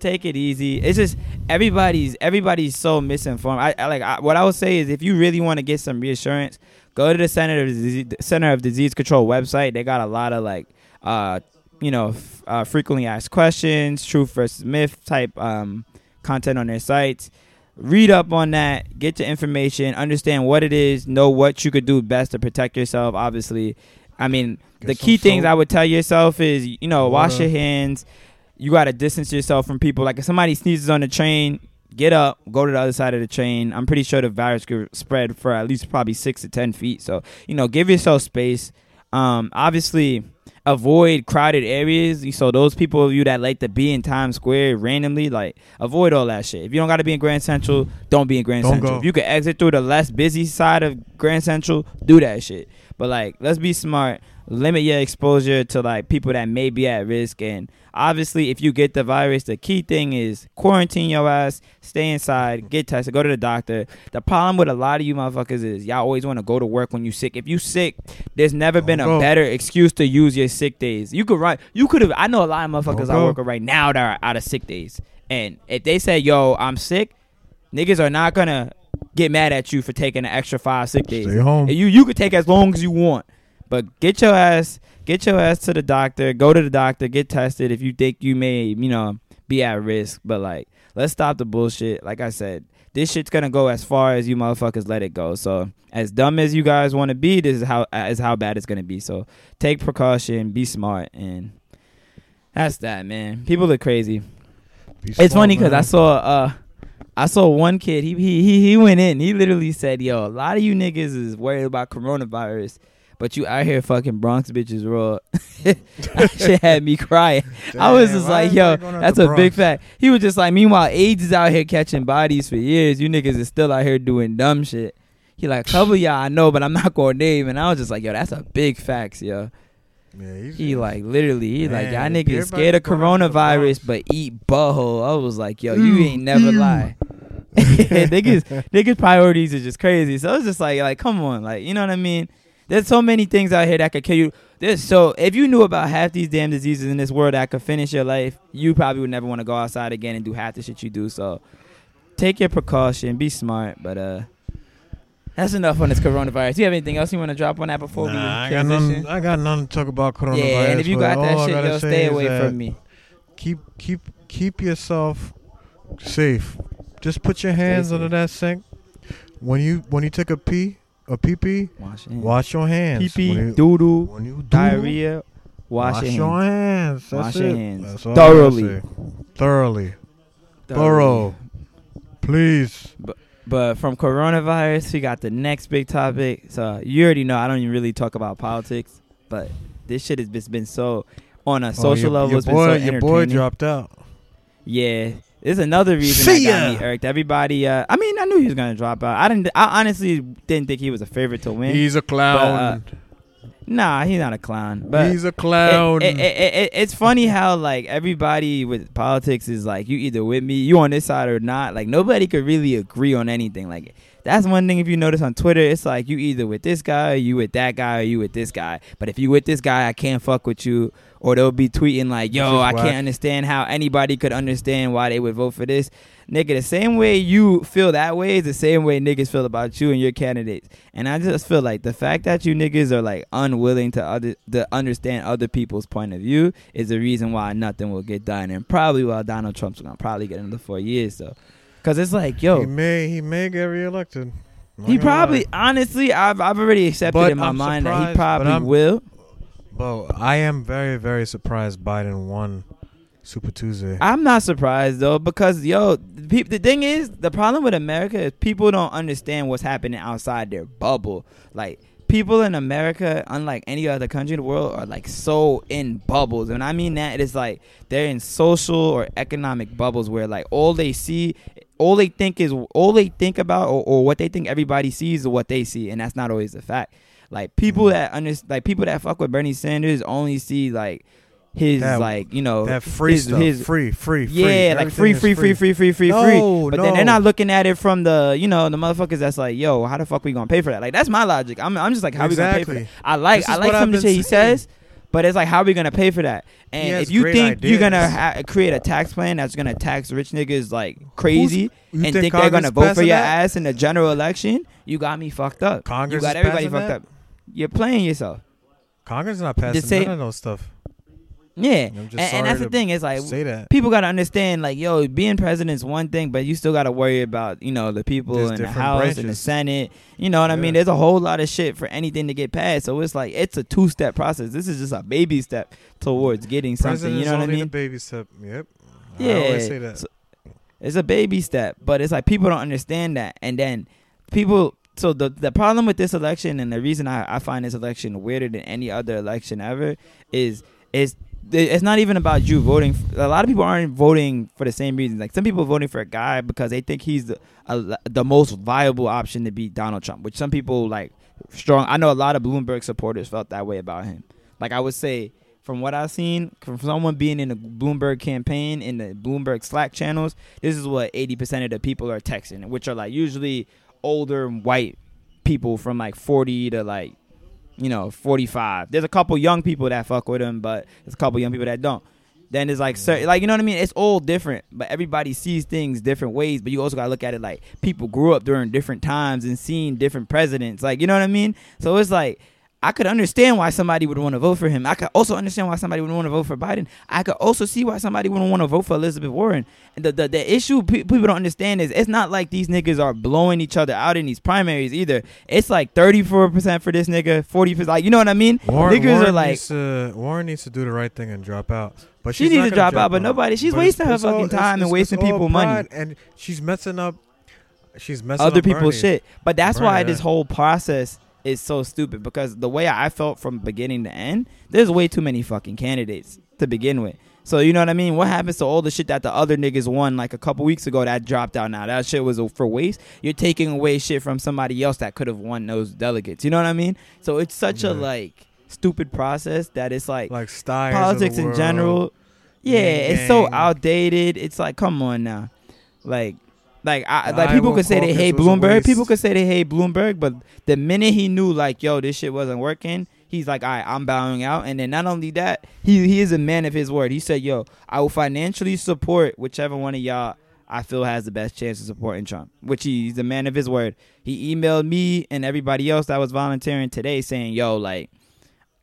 Speaker 1: take it easy. It's just everybody's everybody's so misinformed. I, I like I, what I would say is if you really want to get some reassurance, go to the Center of Disease, Center of Disease Control website. They got a lot of like uh you know f- uh, frequently asked questions, truth versus myth type um content on their sites. Read up on that, get your information, understand what it is, know what you could do best to protect yourself. Obviously, I mean
Speaker 2: Get
Speaker 1: the key things I would tell yourself is you know wash your hands. You got to distance yourself from people. Like if somebody sneezes on the train, get up, go to the other side of the train. I'm pretty sure the virus could spread for at least probably six to ten feet. So you know, give yourself space. Um, obviously, avoid crowded areas. So those people of you that like to be in Times Square randomly, like avoid all that shit. If you don't got to be in Grand Central, don't be in Grand
Speaker 2: Don't
Speaker 1: Central.
Speaker 2: go.
Speaker 1: If you can exit through the less busy side of Grand Central, do that shit. But like, let's be smart. Limit your exposure to like people that may be at risk. And obviously, if you get the virus, the key thing is quarantine your ass, stay inside, get tested, go to the doctor. The problem with a lot of you motherfuckers is y'all always want to go to work when you sick. If you sick, there's never been a better excuse to use your sick days. You could run. You could have. I know a lot of motherfuckers I work with right now that are out of sick days. And if they say, "Yo, I'm sick," niggas are not gonna get mad at you for taking an extra five sick days.
Speaker 2: Stay home.
Speaker 1: You you could take as long as you want, but get your ass get your ass to the doctor. Go to the doctor. Get tested if you think you may you know be at risk. But like, let's stop the bullshit. Like I said, this shit's gonna go as far as you motherfuckers let it go. So as dumb as you guys want to be, this is how is how bad it's gonna be. So take precaution, be smart, and that's that, man. People are crazy.
Speaker 2: Be
Speaker 1: It's
Speaker 2: smart,
Speaker 1: funny because I saw uh I saw one kid. He he he he went in. He literally said, "Yo, a lot of you niggas is worried about coronavirus, but you out here fucking Bronx bitches raw." that shit had me crying. I was just like, "Yo,
Speaker 2: everybody going out
Speaker 1: that's a big fact." He was just like, "Meanwhile, AIDS is out here catching bodies for years. You niggas is still out here doing dumb shit." He like, "Couple of y'all I know, but I'm not gonna name." And I was just like, "Yo, that's a big facts, yo."
Speaker 2: Yeah,
Speaker 1: He like literally, he like y'all niggas scared of
Speaker 2: going out to the
Speaker 1: coronavirus, but eat butthole. I was like, yo, you ain't never lie. niggas, niggas priorities are just crazy. So it's just like, like, come on, like, you know what I mean? There's so many things out here that could kill you. There's so if you knew about half these damn diseases in this world that could finish your life, you probably would never want to go outside again and do half the shit you do. So take your precaution, be smart, but uh. That's enough on this coronavirus. Do you have anything else you want to drop on that before
Speaker 2: Nah, I
Speaker 1: we
Speaker 2: got
Speaker 1: transition?
Speaker 2: nothing. I got nothing to talk about coronavirus.
Speaker 1: Yeah, and if you got that shit, yo, stay away from me.
Speaker 2: Keep keep keep yourself safe. Just put your hands under that sink. When you when you take a pee, a pee pee,
Speaker 1: Wash your hands.
Speaker 2: wash your hands.
Speaker 1: Pee pee,
Speaker 2: When
Speaker 1: doo doo,
Speaker 2: when you do,
Speaker 1: diarrhea. Wash,
Speaker 2: wash
Speaker 1: your
Speaker 2: your
Speaker 1: hands.
Speaker 2: hands. That's
Speaker 1: Wash
Speaker 2: it.
Speaker 1: your hands.
Speaker 2: That's all I
Speaker 1: Thoroughly.
Speaker 2: Thoroughly. Thorough. Please.
Speaker 1: But from coronavirus, we got the next big topic. So you already know I don't even really talk about politics, but this shit has just been so on a
Speaker 2: Oh,
Speaker 1: social
Speaker 2: your,
Speaker 1: level.
Speaker 2: Your boy,
Speaker 1: so
Speaker 2: your boy dropped out.
Speaker 1: Yeah, there's another reason
Speaker 2: See
Speaker 1: that got me irked. Everybody, uh, I mean, I knew he was gonna drop out. I didn't. I honestly didn't think he was a favorite to win.
Speaker 2: He's a clown.
Speaker 1: nah, he's not a clown. But
Speaker 2: He's a clown.
Speaker 1: It- it- it- it's funny how like everybody with politics is like you either with me, you on this side or not. Like nobody could really agree on anything. Like that's one thing if you notice on Twitter, it's like you either with this guy, or you with that guy, or you with this guy. But if you with this guy, I can't fuck with you. Or they'll be tweeting like, "Yo, I
Speaker 2: whack.
Speaker 1: can't understand how anybody could understand why they would vote for this." Nigga, the same way you feel that way is the same way niggas feel about you and your candidates. And I just feel like the fact that you niggas are like unwilling to other to understand other people's point of view is the reason why nothing will get done, and probably why Donald Trump's gonna probably get another four years. So, because it's like, yo,
Speaker 2: he
Speaker 1: yo,
Speaker 2: may he may get reelected. Not
Speaker 1: he probably
Speaker 2: lie.
Speaker 1: honestly, I've I've already accepted
Speaker 2: But
Speaker 1: in my
Speaker 2: I'm
Speaker 1: mind that he
Speaker 2: surprised, but
Speaker 1: probably will.
Speaker 2: But I am very very surprised Biden won Super Tuesday.
Speaker 1: I'm not surprised though because yo, the, the thing is, the problem with America is people don't understand what's happening outside their bubble. Like people in America, unlike any other country in the world, are like so in bubbles, and I mean that it is like they're in social or economic bubbles where like all they see. All they think is all they think about, or, or what they think everybody sees, is what they see, and that's not always the fact. Like people that under, like people that fuck with Bernie Sanders only see like his
Speaker 2: That-
Speaker 1: like you know
Speaker 2: that free
Speaker 1: his-
Speaker 2: stuff,
Speaker 1: his-
Speaker 2: free, free, free.
Speaker 1: yeah, like free,
Speaker 2: Everything
Speaker 1: free, free, free, free, free,
Speaker 2: No,
Speaker 1: free. But then they're not looking at it from the, you know, the motherfuckers that's like, yo, how the fuck we gonna pay for that? Like that's my logic. I'm, I'm just like, how we gonna pay for that? I like, I like some of the shit he says, but it's like, how we gonna pay for that? And if you think you're gonna ha- create a tax plan that's gonna tax rich niggas like crazy and think, they're gonna vote for your
Speaker 2: that?
Speaker 1: ass in the general election, you got me fucked up.
Speaker 2: Congress
Speaker 1: you got everybody fucked
Speaker 2: that?
Speaker 1: up. You're playing yourself.
Speaker 2: Congress is not passing
Speaker 1: same-
Speaker 2: none of those stuff.
Speaker 1: Yeah,
Speaker 2: I'm
Speaker 1: and, and that's the thing. It's like
Speaker 2: Say that.
Speaker 1: people gotta understand, like, yo, being president's one thing, but you still gotta worry about, you know, the people
Speaker 2: There's
Speaker 1: in the House and the. Senate. You know what I mean? There's a whole lot of shit for anything to get passed. So it's like it's a two step process. This is just a baby step towards getting something. You know what I mean?
Speaker 2: baby step. Yep.
Speaker 1: Yeah,
Speaker 2: I always say that.
Speaker 1: so- it's a baby step, but it's like people don't understand that, and then people. So the the problem with this election, and the reason I, I find this election weirder than any other election ever, is is it's not even about you voting. A lot of people aren't voting for the same reasons. Like some people are voting for a guy because they think he's the a, the most viable option to beat Donald Trump. Which some people like strong. I know a lot of Bloomberg supporters felt that way about him. Like I would say, from what I've seen, from someone being in the Bloomberg campaign in the Bloomberg Slack channels, this is what eighty percent of the people are texting, which are like usually older white people from like forty to like you know forty five. There's a couple young people that fuck with him, but there's a couple young people that don't. Then there's like certain, like you know what I mean. It's all different, but everybody sees things different ways. But you also gotta look at it like people grew up during different times and seeing different presidents. Like you know what I mean. So it's like I could understand why somebody would want to vote for him. I could also understand why somebody would want to vote for Biden. I could also see why somebody wouldn't want to vote for Elizabeth Warren. And the the, the issue pe- people don't understand is it's not like these niggas are blowing each other out in these primaries either. It's like 34% for this nigga, 40%. Like, you know what I mean?
Speaker 2: Warren,
Speaker 1: niggas
Speaker 2: Warren
Speaker 1: are like,
Speaker 2: needs to, Warren needs to do the right thing and drop out. But
Speaker 1: She needs to
Speaker 2: gonna
Speaker 1: drop out, but nobody- she's
Speaker 2: But
Speaker 1: wasting her
Speaker 2: it's all-
Speaker 1: fucking
Speaker 2: it's-
Speaker 1: time and
Speaker 2: it's-
Speaker 1: wasting
Speaker 2: it's
Speaker 1: people money.
Speaker 2: and she's messing up. She's messing
Speaker 1: other people's
Speaker 2: Bernie.
Speaker 1: shit. But that's
Speaker 2: Bernie,
Speaker 1: why
Speaker 2: yeah.
Speaker 1: this whole process is so stupid because the way I felt from beginning to end, there's way too many fucking candidates to begin with. So you know what I mean? What happens to all the shit that the other niggas won like a couple weeks ago that dropped out now? That shit was for waste. You're taking away shit from somebody else that could have won those delegates. You know what I mean? So it's such a like stupid process that it's like,
Speaker 2: Like Steyer.
Speaker 1: politics in general. Yeah, it's so outdated. It's like, come on now, like, like, I, like people could say they hate Bloomberg. People could say they hate Bloomberg, but the minute he knew, like, yo, this shit wasn't working, he's like, all right, I'm bowing out. And then not only that, he he is a man of his word. He said, yo, I will financially support whichever one of y'all. I feel has the best chance of supporting Trump, which he, he's a man of his word. He emailed me and everybody else that was volunteering today saying, "Yo, like,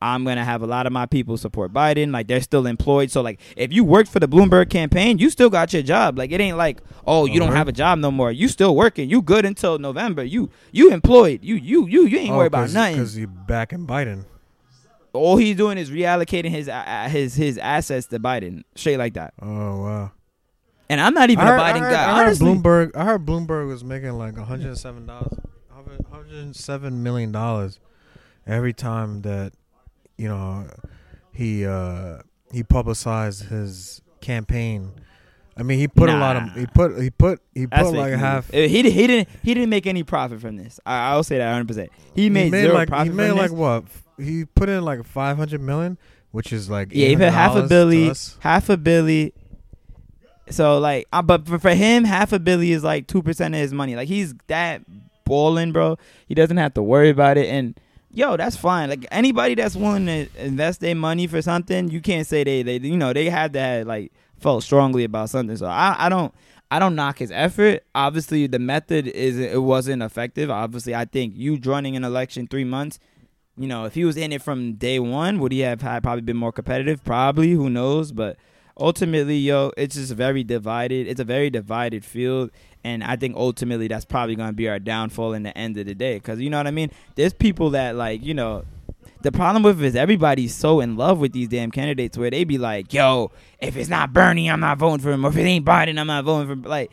Speaker 1: I'm gonna have a lot of my people support Biden. Like they're still employed. So like if you worked for the Bloomberg campaign, you still got your job. Like it ain't like oh you don't
Speaker 2: Uh-huh.
Speaker 1: have a job no more. You still working. You good until November. You you employed. You you you you ain't
Speaker 2: Oh,
Speaker 1: worried about nothing.
Speaker 2: Because you backing Biden.
Speaker 1: All he's doing is reallocating his uh, uh, his his assets to Biden, straight like that.
Speaker 2: Oh wow.
Speaker 1: And I'm not even
Speaker 2: heard,
Speaker 1: a Biden
Speaker 2: I heard,
Speaker 1: guy.
Speaker 2: I heard
Speaker 1: Honestly,
Speaker 2: Bloomberg. I heard Bloomberg was making like 107 dollars, 107 million dollars every time that you know he uh he publicized his campaign. I mean, he put a lot of he put he put he
Speaker 1: that's
Speaker 2: put like half.
Speaker 1: He di- he didn't he didn't make any profit from this. I, I'll say that 100. percent He made,
Speaker 2: he made
Speaker 1: zero
Speaker 2: like
Speaker 1: profit.
Speaker 2: he made like
Speaker 1: this.
Speaker 2: what? He put in like 500 million, which is like
Speaker 1: Yeah, he put half a
Speaker 2: $800
Speaker 1: billy, half a billy. So like, uh, but for, for him, half a billy is like two percent of his money. Like he's that balling, bro. He doesn't have to worry about it. And yo, that's fine. Like anybody that's willing to invest their money for something, you can't say they they you know they had that like felt strongly about something. So I I don't. I don't knock his effort. Obviously, the method is it wasn't effective. Obviously, I think you running an election three months you know, if he was in it from day one, would he have had probably been more competitive? Probably, who knows? But ultimately, yo, it's just very divided. It's a very divided field, and I think ultimately that's probably going to be our downfall in the end of the day. Because you know what I mean? There's people that like, you know, the problem with it is everybody's so in love with these damn candidates where they be like, yo, if it's not Bernie, I'm not voting for him, or if it ain't Biden, I'm not voting for him. Like,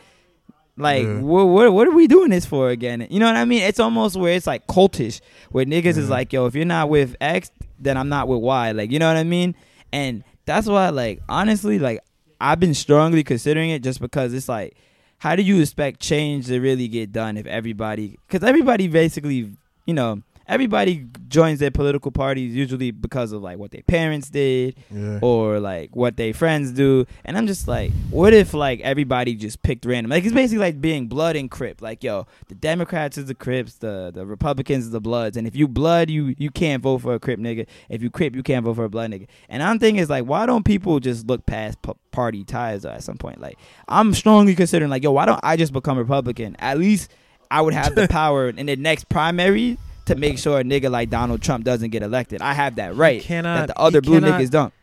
Speaker 1: like,
Speaker 2: Yeah.
Speaker 1: what, what, what are we doing this for again? You know what I mean? It's almost where it's like cultish, where niggas is like, yo, if you're not with X, then I'm not with Y. Like, you know what I mean? And that's why, like, honestly, like, I've been strongly considering it just because it's like, how do you expect change to really get done if everybody, because everybody basically, you know, everybody joins their political parties usually because of like what their parents did
Speaker 2: Yeah.
Speaker 1: or like what their friends do. And I'm just like, what if like everybody just picked random? Like it's basically like being blood and crip. Like yo, the Democrats is the Crips, the the Republicans is the Bloods. And if you blood, you you can't vote for a Crip nigga. If you Crip, you can't vote for a Blood nigga. And I'm thinking is like, why don't people just look past p- party ties at some point? Like I'm strongly considering like, yo, why don't I just become Republican? At least I would have the power in the next primary. To make sure a nigga like Donald Trump doesn't get elected, I have that right.
Speaker 2: cannot-
Speaker 1: that the other blue
Speaker 2: cannot-
Speaker 1: niggas don't.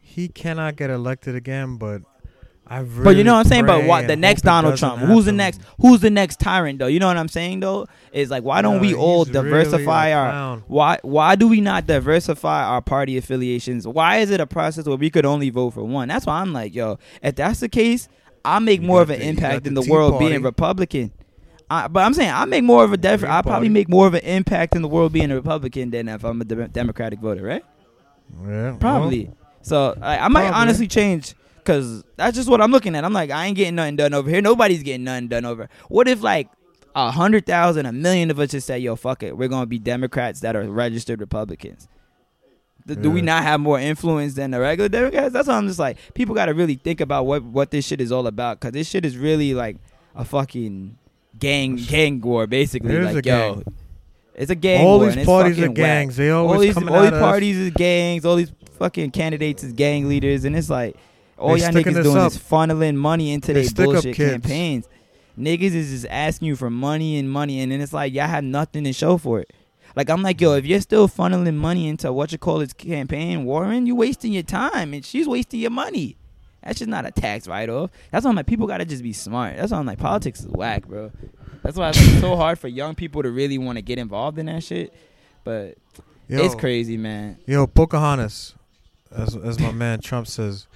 Speaker 2: He cannot get elected again, but I really
Speaker 1: But you know what I'm saying. But what the next Donald Trump? Who's the next? Who's the next tyrant though? You know what I'm saying though? Is like why don't
Speaker 2: Yeah,
Speaker 1: we all
Speaker 2: he's really
Speaker 1: diversify our why why do we not diversify our party affiliations? Why is it a process where we could only vote for one? That's why I'm like, yo, if that's the case, I make
Speaker 2: You
Speaker 1: more of an
Speaker 2: the-
Speaker 1: impact in
Speaker 2: the
Speaker 1: the world
Speaker 2: Party.
Speaker 1: being Republican. I, but I'm saying I make more of a def- I probably make more of an impact in the world being a Republican than if I'm a de- Democratic voter, right?
Speaker 2: Yeah, well,
Speaker 1: Probably. So I, I might
Speaker 2: Probably.
Speaker 1: honestly change because that's just what I'm looking at. I'm like, I ain't getting nothing done over here. Nobody's getting nothing done over. What if like a hundred thousand, a million of us just say, "Yo, fuck it, we're gonna be Democrats that are registered Republicans." Th- Do we not have more influence than the regular Democrats? That's why I'm just like, people got to really think about what what this shit is all about because this shit is really like a fucking gang gang war, basically.
Speaker 2: It
Speaker 1: like,
Speaker 2: a
Speaker 1: yo,
Speaker 2: gang.
Speaker 1: it's a gang
Speaker 2: all
Speaker 1: war.
Speaker 2: these parties are
Speaker 1: fucking whack
Speaker 2: gangs. They always
Speaker 1: all these all these
Speaker 2: at us.
Speaker 1: parties is gangs. All these fucking candidates is gang leaders, and it's like all
Speaker 2: They
Speaker 1: y'all niggas doing
Speaker 2: up.
Speaker 1: is funneling money into their bullshit campaigns. Niggas is just asking you for money and money, and then it's like y'all have nothing to show for it. Like I'm like, yo, if you're still funneling money into what you call its campaign, Warren, you're wasting your time, and she's wasting your money. That's just not a tax write off. That's why I'm like, people gotta just be smart. That's why I'm like, politics is whack, bro. That's why it's like so hard for young people to really want to get involved in that shit. But
Speaker 2: Yo,
Speaker 1: it's crazy, man.
Speaker 2: Yo, Pocahontas, as as my man Trump says,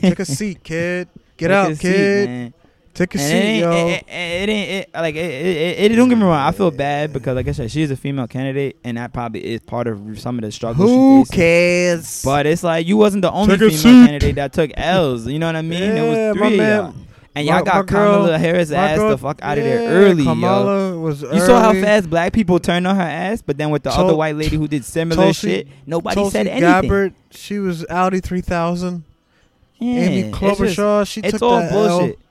Speaker 2: take a seat, kid. Get
Speaker 1: Take
Speaker 2: out,
Speaker 1: seat,
Speaker 2: kid.
Speaker 1: man.
Speaker 2: Take a
Speaker 1: And it
Speaker 2: seat,
Speaker 1: ain't,
Speaker 2: yo.
Speaker 1: it, it, it ain't it, like it, it, it, Don't get me wrong. I feel bad because, like I said, she's a female candidate, and that probably is part of some of the struggles.
Speaker 2: Who
Speaker 1: she
Speaker 2: cares?
Speaker 1: But it's like you wasn't the only
Speaker 2: Take
Speaker 1: female candidate that took L's. You know what I mean?
Speaker 2: yeah,
Speaker 1: it was three of
Speaker 2: man.
Speaker 1: y'all. And
Speaker 2: my-
Speaker 1: y'all got
Speaker 2: my girl-
Speaker 1: Kamala Harris' ass
Speaker 2: girl-
Speaker 1: the fuck out of
Speaker 2: yeah,
Speaker 1: there early, yo.
Speaker 2: Kamala was
Speaker 1: You saw how fast black people turned on her ass, but then with the
Speaker 2: Tul-
Speaker 1: other white lady who did similar
Speaker 2: Tulsi-
Speaker 1: shit, nobody
Speaker 2: Tulsi
Speaker 1: said anything.
Speaker 2: Gabbard, she was Audi 3000.
Speaker 1: Yeah,
Speaker 2: Amy
Speaker 1: it's just-
Speaker 2: Klobuchar, she
Speaker 1: it's
Speaker 2: took
Speaker 1: all bullshit.
Speaker 2: L.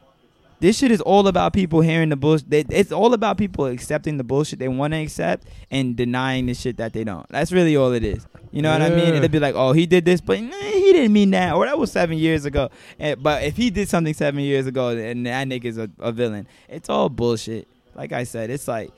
Speaker 1: This shit is all about people hearing the bullshit. It's all about people accepting the bullshit they want to accept and denying the shit that they don't. That's really all it is. You know what I mean? It'll be like, oh, he did this, but nah, he didn't mean that, or that was seven years ago. And, but if he did something seven years ago, and that nigga's a, a villain, it's all bullshit. Like I said, it's like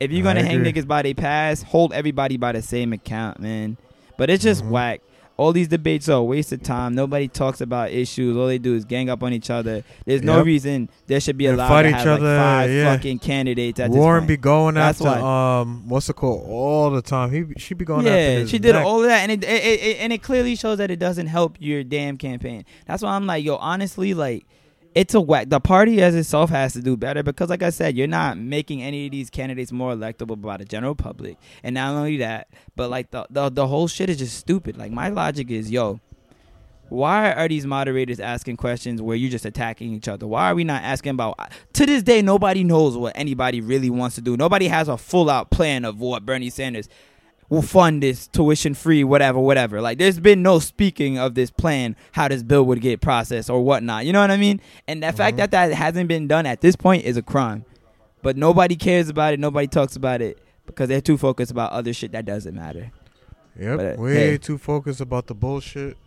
Speaker 1: if you're gonna hang niggas by their past, hold everybody by the same account, man. But it's just
Speaker 2: Mhm.
Speaker 1: whack. All these debates are a waste of time. Nobody talks about issues. All they do is gang up on each other. There's no
Speaker 2: Yep.
Speaker 1: reason there should be allowed
Speaker 2: fight
Speaker 1: to
Speaker 2: each
Speaker 1: have like five
Speaker 2: yeah.
Speaker 1: fucking candidates at
Speaker 2: Warren be going
Speaker 1: That's
Speaker 2: after um what's it called all the time. He she be going after
Speaker 1: yeah, she did
Speaker 2: neck.
Speaker 1: all of that, and it, it, it and it clearly shows that it doesn't help your damn campaign. That's why I'm like, yo, honestly, like, it's a whack. The party as itself has to do better because, like I said, you're not making any of these candidates more electable by the general public, and not only that, but like the the the whole shit is just stupid. Like my logic is, yo. Why are these moderators asking questions where you're just attacking each other? Why are we not asking about? Uh, to this day, nobody knows what anybody really wants to do. Nobody has a full out plan of what Bernie Sanders will fund this tuition free, whatever, whatever. Like, there's been no speaking of this plan, how this bill would get processed or whatnot. You know what I mean? And the fact
Speaker 2: Mhm.
Speaker 1: that that hasn't been done at this point is a crime. But nobody cares about it. Nobody talks about it because they're too focused about other shit that doesn't matter.
Speaker 2: Yep,
Speaker 1: But,
Speaker 2: way
Speaker 1: hey.
Speaker 2: too focused about the bullshit.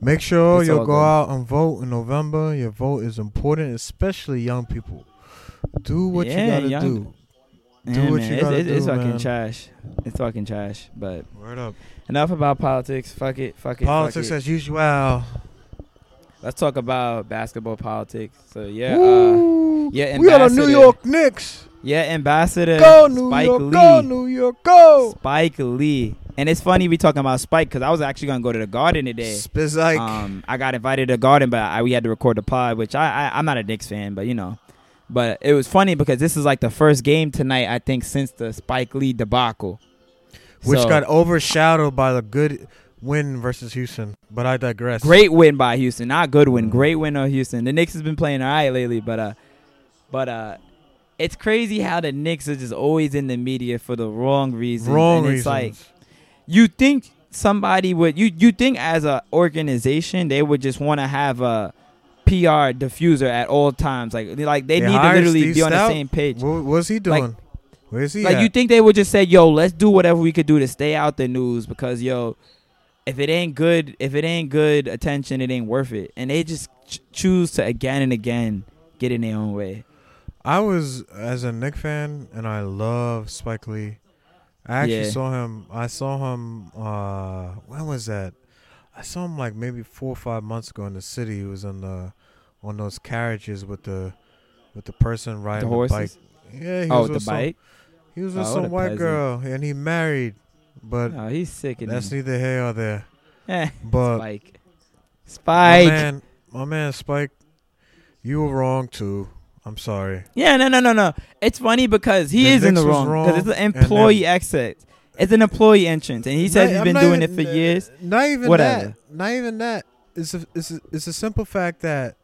Speaker 2: Make sure you'll go
Speaker 1: good.
Speaker 2: out and vote in November. Your vote is important, especially young people. Do what
Speaker 1: Yeah,
Speaker 2: you gotta
Speaker 1: young-
Speaker 2: do. Do
Speaker 1: Yeah,
Speaker 2: what
Speaker 1: man,
Speaker 2: you
Speaker 1: it's,
Speaker 2: gotta
Speaker 1: it's, it's
Speaker 2: do,
Speaker 1: fucking
Speaker 2: man.
Speaker 1: trash. It's fucking trash. But
Speaker 2: Word up.
Speaker 1: enough about politics. Fuck it. Fuck it.
Speaker 2: Politics
Speaker 1: fuck it.
Speaker 2: as usual.
Speaker 1: Let's talk about basketball politics. So yeah, uh,
Speaker 2: Woo.
Speaker 1: yeah,
Speaker 2: we got a New. York Knicks.
Speaker 1: yeah, ambassador
Speaker 2: Go New
Speaker 1: Spike
Speaker 2: York.
Speaker 1: Lee.
Speaker 2: Go New York. Go.
Speaker 1: Spike Lee. And it's funny we talking about Spike because I was actually gonna go to the Garden today.
Speaker 2: Spizike.
Speaker 1: Um, I got invited to the Garden, but I, we had to record the pod, which I, I I'm not a Knicks fan, but you know. But it was funny because this is like the first game tonight, I think, since the Spike Lee debacle.
Speaker 2: which
Speaker 1: So,
Speaker 2: got overshadowed by the good win versus Houston. But I digress.
Speaker 1: great win by Houston, not good win,
Speaker 2: Mm.
Speaker 1: great win of Houston. The Knicks has been playing all right lately, but uh, but uh, it's crazy how the Knicks are just always in the media for the wrong reasons.
Speaker 2: Wrong
Speaker 1: and it's
Speaker 2: reasons.
Speaker 1: like you think somebody would you you think as a organization they would just want to have a PR diffuser at all times like like they
Speaker 2: They
Speaker 1: need to literally
Speaker 2: Steve
Speaker 1: be on the same page
Speaker 2: what was he
Speaker 1: Like-
Speaker 2: doing? Where's he
Speaker 1: like
Speaker 2: at?
Speaker 1: you think they would just say yo let's do whatever we could do to stay out the news because yo if it ain't good if it ain't good attention it ain't worth it and they just ch- choose to again and again get in their own way
Speaker 2: I was as a Knick fan, and I love Spike Lee. I actually
Speaker 1: Yeah.
Speaker 2: saw him. I saw him. uh When was that? I saw him like maybe four or five months ago in the city. He was on the on those carriages with the with the person riding
Speaker 1: the
Speaker 2: the, bike. Yeah, he
Speaker 1: oh
Speaker 2: was
Speaker 1: the
Speaker 2: with some,
Speaker 1: bike
Speaker 2: He was with
Speaker 1: Oh,
Speaker 2: some white
Speaker 1: peasant.
Speaker 2: girl, and he married. But
Speaker 1: oh he's sick
Speaker 2: that's neither here or there.
Speaker 1: eh,
Speaker 2: But
Speaker 1: Spike Spike, my
Speaker 2: man, my man Spike, you were wrong too. I'm sorry.
Speaker 1: Yeah, no, no, no, no. It's funny because he
Speaker 2: The
Speaker 1: is in the wrong
Speaker 2: wrong,
Speaker 1: because it's an employee exit. It's an employee entrance, and he says
Speaker 2: Not-
Speaker 1: he's been doing
Speaker 2: even-
Speaker 1: it for years.
Speaker 2: Not even
Speaker 1: Whatever.
Speaker 2: that. Not even that. It's a, it's a, it's a simple fact that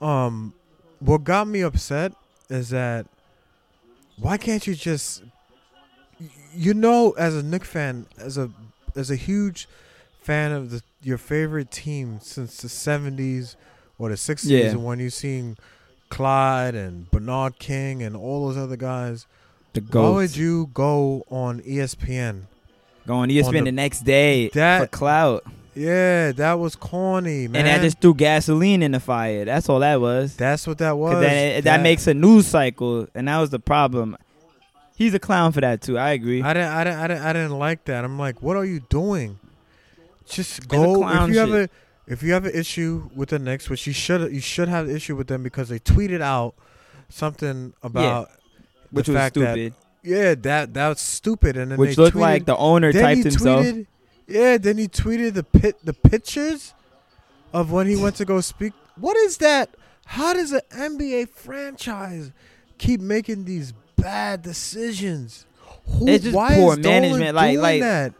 Speaker 2: um what got me upset is that why can't you just you know as a Knick fan as a as a huge fan of the your favorite team since the 70s or the 60s
Speaker 1: Yeah.
Speaker 2: and when you seen Clyde and Bernard King and all those other guys
Speaker 1: The
Speaker 2: why would you go on ESPN
Speaker 1: going ESPN
Speaker 2: on
Speaker 1: the,
Speaker 2: the-
Speaker 1: next day for
Speaker 2: That-
Speaker 1: clout,
Speaker 2: yeah that was corny man
Speaker 1: and that just threw gasoline in the fire. That's all that was.
Speaker 2: That's what that was.
Speaker 1: then it, that, makes a news cycle, and that was the problem. he's a clown for that too. I agree.
Speaker 2: I didn't, I didn't, I didn't, I didn't like that. I'm like, what are you doing? Just go. If you have a, if you have an issue with the Knicks, which you should, you should have an issue with them because they tweeted out something about
Speaker 1: which
Speaker 2: the
Speaker 1: was
Speaker 2: fact that-
Speaker 1: stupid.
Speaker 2: yeah, that that was stupid, and then
Speaker 1: Which
Speaker 2: they
Speaker 1: looked
Speaker 2: tweeted,
Speaker 1: like the owner
Speaker 2: then
Speaker 1: typed
Speaker 2: he
Speaker 1: himself.
Speaker 2: tweeted, yeah, then he tweeted the pit, the pictures of when he went to go speak. What is that? How does an NBA franchise keep making these bad decisions? Who,
Speaker 1: It's just
Speaker 2: why
Speaker 1: poor management, like- like-
Speaker 2: that?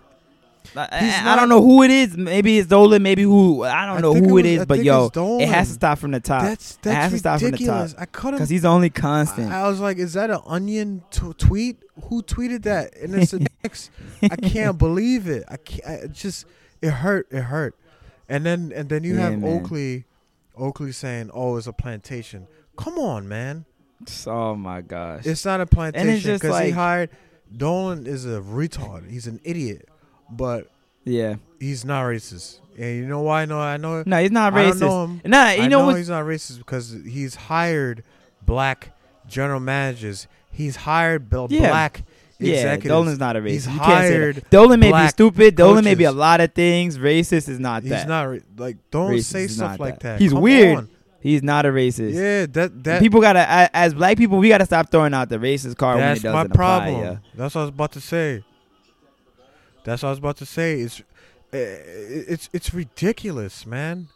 Speaker 1: Like, I,
Speaker 2: not-
Speaker 1: don't know who it is. Maybe it's Dolan. Maybe who I don't
Speaker 2: I
Speaker 1: know who
Speaker 2: it
Speaker 1: it
Speaker 2: was-
Speaker 1: is.
Speaker 2: I
Speaker 1: But yo, it has to stop from the top.
Speaker 2: That's
Speaker 1: it has to
Speaker 2: that's
Speaker 1: the top
Speaker 2: ridiculous. I couldn't.
Speaker 1: because he's only constant.
Speaker 2: I, I was like, is that an onion t- tweet? Who tweeted that? And it's the Knicks. I can't believe it. I can't. I just it hurt. It hurt. And then and then you
Speaker 1: Yeah,
Speaker 2: have
Speaker 1: man.
Speaker 2: Oakley, Oakley saying, "Oh, it's a plantation." Come on, man.
Speaker 1: oh my gosh.
Speaker 2: It's not a plantation
Speaker 1: just
Speaker 2: because he hired. Dolan is a retard. He's an idiot, but
Speaker 1: yeah.
Speaker 2: he's not racist. And you know why? I know. I know.
Speaker 1: No, he's not
Speaker 2: I don't
Speaker 1: racist.
Speaker 2: know him.
Speaker 1: Nah, you
Speaker 2: I
Speaker 1: know
Speaker 2: know he's not racist because he's hired black general managers. He's hired
Speaker 1: Yeah.
Speaker 2: black
Speaker 1: Yeah,
Speaker 2: executives.
Speaker 1: Dolan's not a racist.
Speaker 2: He's
Speaker 1: you
Speaker 2: hired
Speaker 1: that. Dolan may be stupid. Dolan may be a lot of things. Racist is not
Speaker 2: He's not like don't
Speaker 1: Racist
Speaker 2: say stuff like
Speaker 1: that.
Speaker 2: that.
Speaker 1: He's
Speaker 2: Come
Speaker 1: weird.
Speaker 2: on.
Speaker 1: He's not a racist.
Speaker 2: Yeah, that that
Speaker 1: People gotta, as black people, we gotta stop throwing out the racist card when it
Speaker 2: that's my
Speaker 1: apply.
Speaker 2: problem.
Speaker 1: yeah.
Speaker 2: That's what I was about to say. That's what I was about to say. It's eh, it's it's ridiculous, man.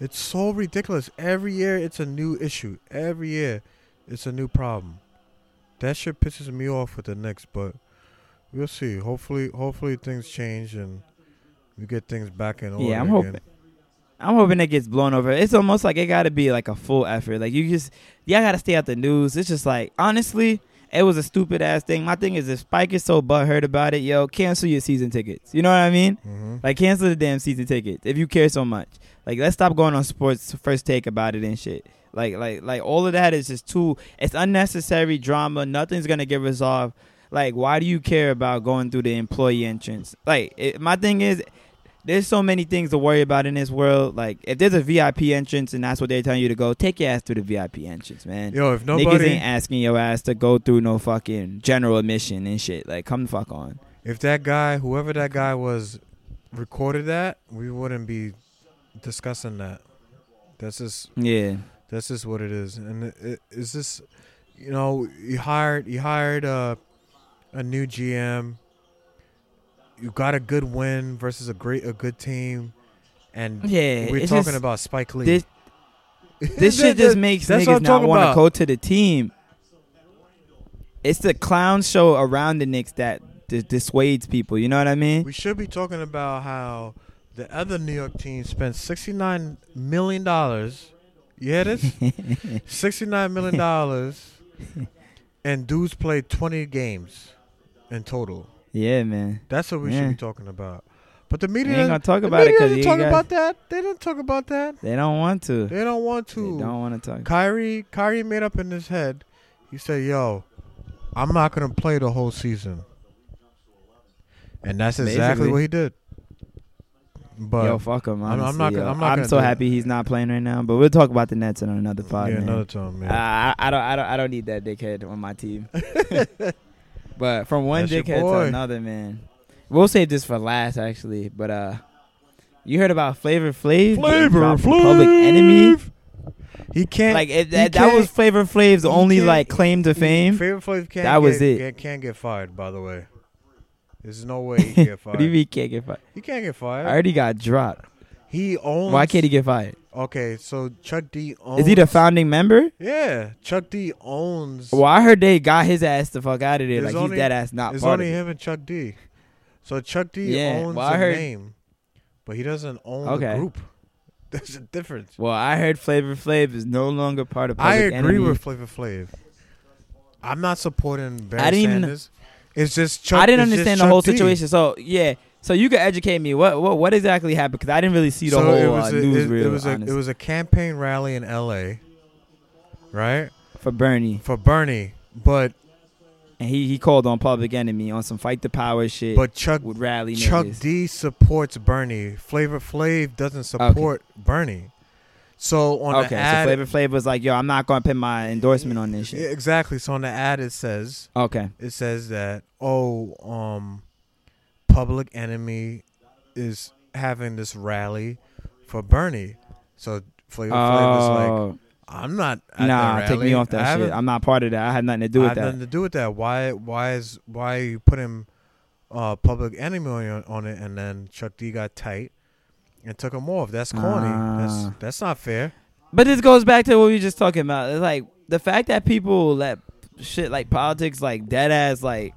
Speaker 2: It's so ridiculous. Every year it's a new issue. Every year it's a new problem. That shit pisses me off with the Knicks, but we'll see. Hopefully, hopefully things change and we get things back in order.
Speaker 1: Yeah, I'm
Speaker 2: again.
Speaker 1: hoping. I'm hoping it gets blown over. It's almost like it got to be like a full effort. Like you just, y'all got to stay out the news. It's just like honestly, it was a stupid ass thing. My thing is, if Spike is so butthurt about it, yo, cancel your season tickets. You know what I mean?
Speaker 2: Mhm.
Speaker 1: Like cancel the damn season tickets if you care so much. Like let's stop going on sports first take about it and shit. Like like like all of that is just too. It's unnecessary drama. Nothing's gonna get resolved. Like why do you care about going through the employee entrance? Like it, my thing is. There's so many things to worry about in this world. Like, if there's a VIP entrance and that's what they're telling you to go, take your ass through the VIP entrance, man.
Speaker 2: Yo, if
Speaker 1: Niggas ain't asking your ass to go through no fucking general admission and shit. Like, come the fuck on.
Speaker 2: if that guy, whoever that guy was, recorded that, we wouldn't be discussing that. That's just
Speaker 1: Yeah.
Speaker 2: That's just what it is, and it, it, it's just, you know, you hired you hired a a new GM. You got a good win versus a great a good team, and
Speaker 1: Yeah.
Speaker 2: we're talking
Speaker 1: just-
Speaker 2: about Spike Lee.
Speaker 1: this- This shit just makes
Speaker 2: that's
Speaker 1: niggas not want to go to the team. It's the clown show around the Knicks that dis- dissuades people. You know what I mean?
Speaker 2: We should be talking about how the other New York team spent sixty nine million dollars. You hear this? sixty nine million dollars, and dudes played twenty games in total.
Speaker 1: Yeah, man.
Speaker 2: That's what we
Speaker 1: Yeah.
Speaker 2: should be talking about. But the media
Speaker 1: ain't gonna talk about it because
Speaker 2: talk
Speaker 1: guys,
Speaker 2: about that. They didn't talk about that.
Speaker 1: they don't want to.
Speaker 2: They don't want to.
Speaker 1: They don't want to talk.
Speaker 2: Kyrie, Kyrie made up in his head. He said, "Yo, I'm not gonna play the whole season," and that's exactly
Speaker 1: Basically.
Speaker 2: what he did. But
Speaker 1: Yo, fuck him.
Speaker 2: I'm- I'm not
Speaker 1: yo.
Speaker 2: gonna- I'm not gonna
Speaker 1: so happy he's not playing right now. But we'll talk about the Nets in another pod,
Speaker 2: yeah,
Speaker 1: man.
Speaker 2: another time, man.
Speaker 1: I, I don't, I don't, I don't need that dickhead on my team. but from one
Speaker 2: That's your
Speaker 1: dickhead to
Speaker 2: boy.
Speaker 1: another, man. We'll save this for last, actually. But uh, you heard about Flavor Flav? Flavor dropped from Public Enemy.
Speaker 2: He can't.
Speaker 1: Like
Speaker 2: he
Speaker 1: that, that was Flavor Flav's
Speaker 2: he
Speaker 1: only
Speaker 2: can't-
Speaker 1: like claim to fame.
Speaker 2: Flavor Flav can't.
Speaker 1: That was
Speaker 2: get,
Speaker 1: it.
Speaker 2: Can't, can't get fired. By the way, there's no way he can get fired.
Speaker 1: What do you mean he can't get fired?
Speaker 2: He can't get fired.
Speaker 1: I
Speaker 2: fired.
Speaker 1: already got dropped.
Speaker 2: He owns.
Speaker 1: Why can't he get fired?
Speaker 2: Okay, so Chuck D owns.
Speaker 1: Is he the founding member?
Speaker 2: Yeah, Chuck D owns.
Speaker 1: Well, I heard they got his ass the fuck out of there. Like
Speaker 2: only-
Speaker 1: he's dead ass not
Speaker 2: It's only
Speaker 1: of it.
Speaker 2: him and Chuck D. So Chuck D
Speaker 1: Yeah,
Speaker 2: owns
Speaker 1: well,
Speaker 2: the
Speaker 1: heard-
Speaker 2: name, but he doesn't own
Speaker 1: Okay.
Speaker 2: the group. There's a difference.
Speaker 1: Well, I heard Flavor Flav is no longer part of. Public
Speaker 2: I agree
Speaker 1: Enemy.
Speaker 2: with Flavor Flav. I'm not supporting Barry
Speaker 1: I didn't even-
Speaker 2: It's just Chuck.
Speaker 1: I didn't understand the
Speaker 2: Chuck
Speaker 1: whole
Speaker 2: D.
Speaker 1: situation. So yeah, so you could educate me. What what what exactly happened? Because I didn't really see the
Speaker 2: so
Speaker 1: whole
Speaker 2: it was
Speaker 1: uh,
Speaker 2: a,
Speaker 1: news
Speaker 2: it,
Speaker 1: reel.
Speaker 2: it was a it was a campaign rally in L.A. Right
Speaker 1: for Bernie,
Speaker 2: for Bernie, but
Speaker 1: and he he called on Public Enemy on some fight the power shit.
Speaker 2: but Chuck
Speaker 1: would rally
Speaker 2: Chuck
Speaker 1: niggas.
Speaker 2: D supports Bernie. Flavor Flav doesn't support Bernie. So on
Speaker 1: okay,
Speaker 2: the ad,
Speaker 1: so Flavor Flav was like, "Yo, I'm not gonna put my endorsement on this shit."
Speaker 2: exactly. So on the ad, it says
Speaker 1: Okay.
Speaker 2: it says that oh, um, Public Enemy is having this rally for Bernie. So Flavor Flav is like, I'm not.
Speaker 1: Nah, take me off that shit. I'm not part of that. I had nothing to do
Speaker 2: I
Speaker 1: with
Speaker 2: have
Speaker 1: that.
Speaker 2: nothing to do with that. Why? Why is why are you putting uh, Public Enemy on, on it, and then Chuck D got tight and took him off? That's corny. that's
Speaker 1: Ah.
Speaker 2: that's not fair.
Speaker 1: But this goes back to what we were just talking about. It's like the fact that people let shit like politics, like dead ass, like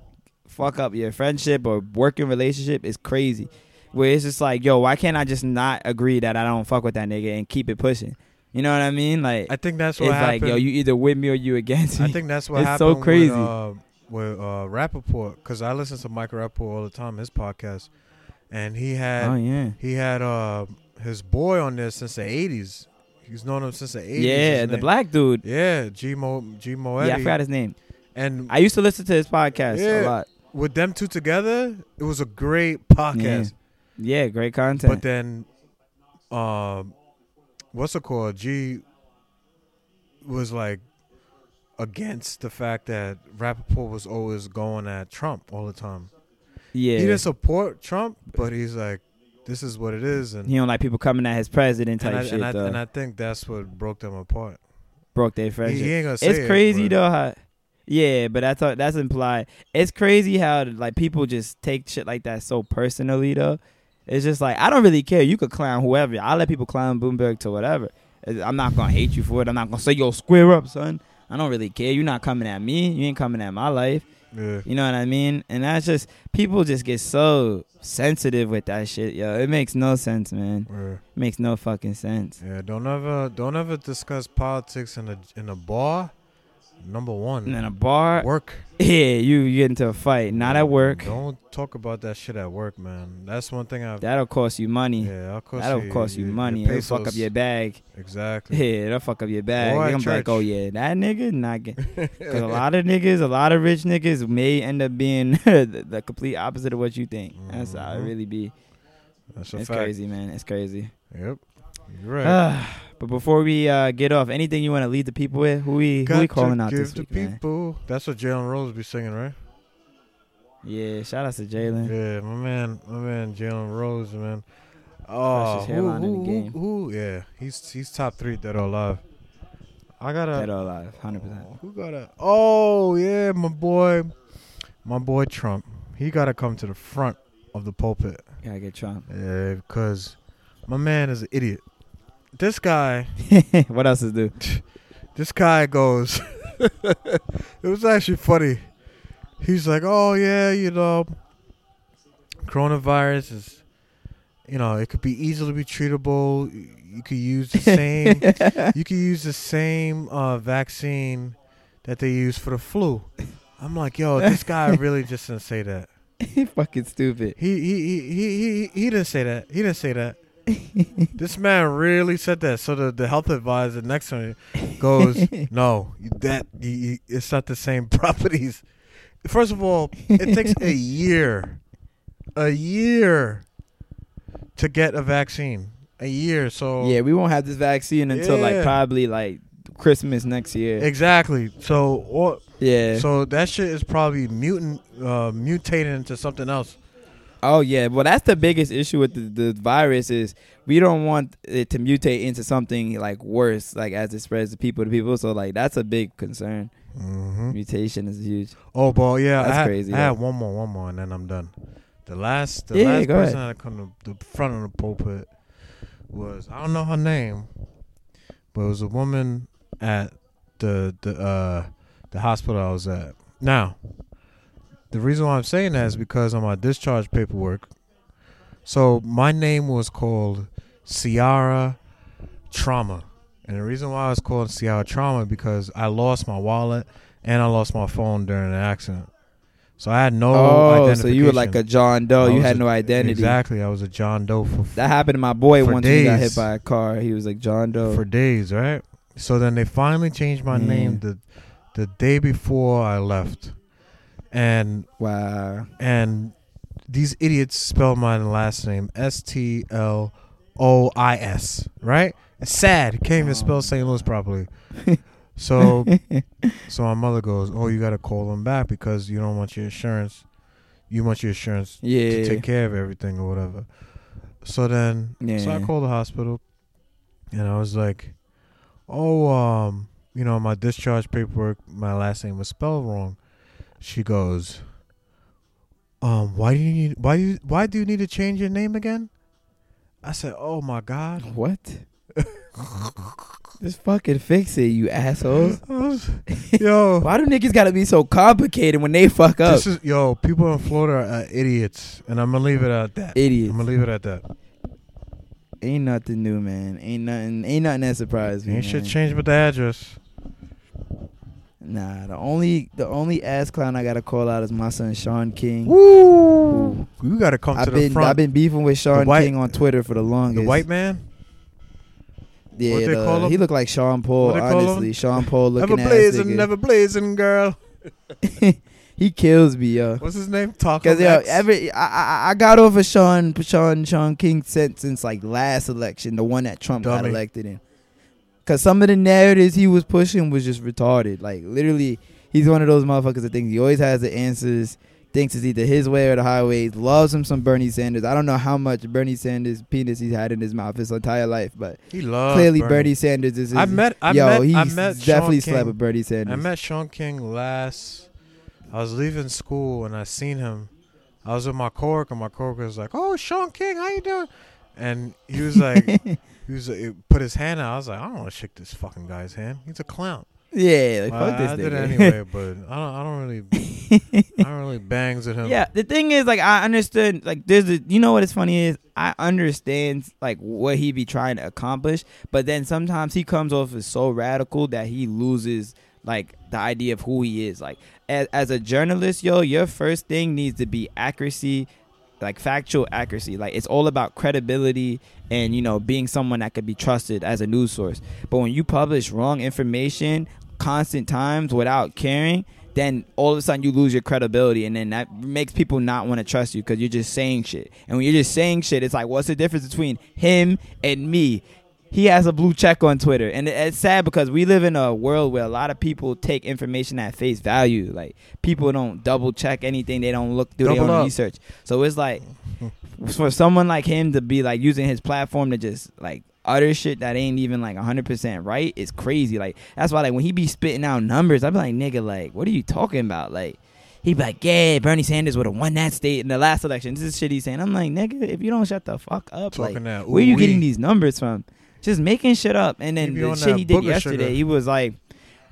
Speaker 1: fuck up your friendship or working relationship is crazy. Where it's just like, yo, why can't I just not agree that I don't fuck with that nigga and keep it pushing? You know what I mean? Like,
Speaker 2: I think that's
Speaker 1: it's
Speaker 2: what happened.
Speaker 1: like, yo, you either with me or you against me.
Speaker 2: I think that's what
Speaker 1: It's
Speaker 2: happened.
Speaker 1: so crazy.
Speaker 2: with, uh, with uh, Rapaport because I listen to Michael Rapaport all the time, his podcast, and he had
Speaker 1: oh yeah,
Speaker 2: he had uh, his boy on there since the '80s. He's known him since the '80s.
Speaker 1: yeah, the
Speaker 2: name-
Speaker 1: black dude.
Speaker 2: Yeah, G Mo G Moetti.
Speaker 1: Yeah, I forgot his name.
Speaker 2: and
Speaker 1: I used to listen to his podcast a lot.
Speaker 2: With them two together, it was a great podcast.
Speaker 1: Yeah, great content.
Speaker 2: But then, um, what's it called? G was like against the fact that Rapaport was always going at Trump all the time.
Speaker 1: yeah,
Speaker 2: He didn't support Trump, but he's like, this is what it is, and
Speaker 1: he don't like people coming at his president type
Speaker 2: and I,
Speaker 1: shit
Speaker 2: and, I, and I think that's what broke them apart.
Speaker 1: Broke their friendship.
Speaker 2: he ain't gonna say
Speaker 1: it's
Speaker 2: it,
Speaker 1: crazy though how yeah but i thought that's implied. It's crazy how like people just take shit like that so personally though. It's just like i don't really care. You could clown whoever. I'll let people clown bloomberg to whatever. I'm not gonna hate you for it. I'm not gonna say yo square up son. I don't really care. You're not coming at me. You ain't coming at my life.
Speaker 2: Yeah.
Speaker 1: you know what i mean? And that's just people just get so sensitive with that shit yo. It makes no sense man.
Speaker 2: Yeah.
Speaker 1: it makes no fucking sense.
Speaker 2: Yeah, don't ever don't ever discuss politics in a in a bar. Number one,
Speaker 1: and in a bar
Speaker 2: work.
Speaker 1: yeah you, you get into a fight not at work
Speaker 2: Don't talk about that shit at work, man. That's one thing I've.
Speaker 1: That'll cost you money.
Speaker 2: yeah, of course.
Speaker 1: That'll cost you money. It'll fuck up your bag.
Speaker 2: Exactly.
Speaker 1: Yeah, it'll fuck up your bag.
Speaker 2: Or
Speaker 1: They're
Speaker 2: at
Speaker 1: gonna be like, oh yeah, that nigga not get. Because a lot of niggas, a lot of rich niggas may end up being the, the complete opposite of what you think. That's how it
Speaker 2: Mhm.
Speaker 1: really be.
Speaker 2: That's
Speaker 1: It's
Speaker 2: fact.
Speaker 1: crazy, man. It's crazy.
Speaker 2: Yep. You're right.
Speaker 1: but before we uh, get off, anything you want to lead the people with? Who we who
Speaker 2: Got
Speaker 1: we
Speaker 2: to
Speaker 1: calling out
Speaker 2: give
Speaker 1: this
Speaker 2: the
Speaker 1: week, man?
Speaker 2: people. That's what Jalen Rose be singing, right?
Speaker 1: Yeah, shout out to Jalen.
Speaker 2: Yeah, my man, my man, Jalen Rose, man. Oh,
Speaker 1: Freshest
Speaker 2: who,
Speaker 1: in
Speaker 2: who,
Speaker 1: the
Speaker 2: who-
Speaker 1: game.
Speaker 2: who- Yeah, he's he's top three dead or alive. I gotta.
Speaker 1: Dead or alive, hundred percent.
Speaker 2: Who gotta? Oh yeah, my boy, my boy Trump. He gotta come to the front of the pulpit.
Speaker 1: Gotta get Trump.
Speaker 2: Yeah, because my man is an idiot. This guy,
Speaker 1: what else is do?
Speaker 2: this guy goes. it was actually funny. He's like, "Oh yeah, you know, coronavirus is, you know, it could be easily be treatable. You- You could use the same. you could use the same uh, vaccine that they use for the flu." I'm like, "Yo, this guy really just didn't say that.
Speaker 1: he Fucking stupid.
Speaker 2: He he he he he, he didn't say that. He didn't say that." this man really said that. So the, the health advisor next to him goes, "No, that you, it's not the same properties." First of all, it takes a year, a year, to get a vaccine. A year. So
Speaker 1: Yeah, we won't have this vaccine until like probably like Christmas next year.
Speaker 2: exactly. So or,
Speaker 1: yeah.
Speaker 2: so that shit is probably mutant, uh, mutating into something else.
Speaker 1: Oh yeah. Well, that's the biggest issue with the, the virus is we don't want it to mutate into something like worse, like as it spreads to people to people. So like that's a big concern.
Speaker 2: Mm-hmm.
Speaker 1: Mutation is huge.
Speaker 2: Oh, but yeah,
Speaker 1: That's
Speaker 2: I had,
Speaker 1: crazy,
Speaker 2: I had one more, one more, and then I'm done. The last, the
Speaker 1: Yeah,
Speaker 2: last
Speaker 1: go
Speaker 2: person
Speaker 1: ahead.
Speaker 2: that come to the front of the pulpit was I don't know her name, but it was a woman at the the uh the hospital I was at. Now, the reason why I'm saying that is because on my discharge paperwork, so my name was called Ciara Trauma, and the reason why I was called Ciara Trauma because I lost my wallet and I lost my phone during the accident. So I had no
Speaker 1: oh, so you were like a. John Doe. You had
Speaker 2: a-
Speaker 1: no identity.
Speaker 2: Exactly, I was a John Doe for
Speaker 1: That happened to my boy once when he got hit by a car. He was like John Doe.
Speaker 2: for days, right? So then they finally changed my
Speaker 1: Yeah.
Speaker 2: name mm. the the day before I left, and
Speaker 1: wow.
Speaker 2: and these idiots spelled my last name S T L O I S, right? It's sad. Can't even spell. St. Louis properly. So, so my mother goes, "Oh, you got to call them back because you don't want your insurance. You want your insurance
Speaker 1: yeah.
Speaker 2: to take care of everything or whatever." So then, so I
Speaker 1: Yeah.
Speaker 2: called the hospital, and I was like, "Oh, um, you know, my discharge paperwork, my last name was spelled wrong." She goes, "Um, why do you need why do you, why do you need to change your name again?" I said, "Oh my God."
Speaker 1: What? Just fucking fix it, you assholes.
Speaker 2: Yo,
Speaker 1: Why do niggas gotta be so complicated when they fuck up?
Speaker 2: this is yo. People in Florida are idiots, and I'm gonna leave it at that.
Speaker 1: Idiots.
Speaker 2: I'm gonna leave it at that.
Speaker 1: Ain't nothing new, man. Ain't nothing. Ain't nothing that surprised me.
Speaker 2: Ain't shit
Speaker 1: man.
Speaker 2: changed but the address.
Speaker 1: Nah, the only the only ass clown I gotta call out is my son Shaun King.
Speaker 2: Woo! You gotta come to
Speaker 1: I've
Speaker 2: the
Speaker 1: been
Speaker 2: front.
Speaker 1: I've been beefing with Sean
Speaker 2: white-
Speaker 1: King on Twitter for the longest.
Speaker 2: the white man.
Speaker 1: yeah,
Speaker 2: what they
Speaker 1: the-
Speaker 2: call him?
Speaker 1: he looked like Sean Paul.
Speaker 2: Him?
Speaker 1: Honestly, Sean Paul
Speaker 2: Never
Speaker 1: looking ass
Speaker 2: blazing, never blazing, girl.
Speaker 1: he kills me, yo.
Speaker 2: What's his name? Talk
Speaker 1: Cause yo, every I, I I got over Sean Sean Shaun King since since like last election, the one that Trump got elected in. Cause some of the narratives he was pushing was just retarded. Like literally, he's one of those motherfuckers that thinks he always has the answers. Thinks it's either his way or the highway. Loves him some Bernie Sanders. I don't know how much Bernie Sanders penis he's had in his mouth his entire life, but
Speaker 2: he loves
Speaker 1: clearly Bernie. Sanders is. His,
Speaker 2: I met. I
Speaker 1: yo,
Speaker 2: met.
Speaker 1: he's
Speaker 2: I met
Speaker 1: definitely
Speaker 2: Sean
Speaker 1: slept
Speaker 2: King.
Speaker 1: with Bernie Sanders.
Speaker 2: I met Shaun King last. I was leaving school and I seen him. I was with my coworker. And my coworker was like, "Oh, Shaun King, how you doing?" And he was like, he was uh, he put his hand out. I was like, "I don't want to shake this fucking guy's hand. He's a clown."
Speaker 1: yeah, like fuck this
Speaker 2: I did it anyway, but I don't. I don't really. I don't really bangs at him.
Speaker 1: Yeah, the thing is, like, I understood, like, there's a, you know what is funny is, I understand, like, what he be trying to accomplish, but then sometimes he comes off as so radical that he loses, like, the idea of who he is. Like, as, as a journalist, yo, your first thing needs to be accuracy, like, factual accuracy. Like, it's all about credibility and, you know, being someone that could be trusted as a news source. But when you publish wrong information, constant times without caring, then all of a sudden you lose your credibility, and then that makes people not want to trust you because you're just saying shit. And when you're just saying shit, it's like, what's the difference between him and me? He has a blue check on Twitter, and it's sad because we live in a world where a lot of people take information at face value. Like people don't double check anything; they don't look do their own
Speaker 2: up.
Speaker 1: research. So it's like for someone like him to be like using his platform to just like utter shit that ain't even like 100% right is crazy like that's why like when he be spitting out numbers i be like nigga like what are you talking about like he be like yeah bernie sanders would have won that state in the last election this is shit he's saying i'm like nigga if you don't shut the fuck up
Speaker 2: Talking
Speaker 1: like
Speaker 2: that.
Speaker 1: where you
Speaker 2: ooh-wee.
Speaker 1: getting these numbers from just making shit up and then the shit he did yesterday
Speaker 2: sugar.
Speaker 1: he was like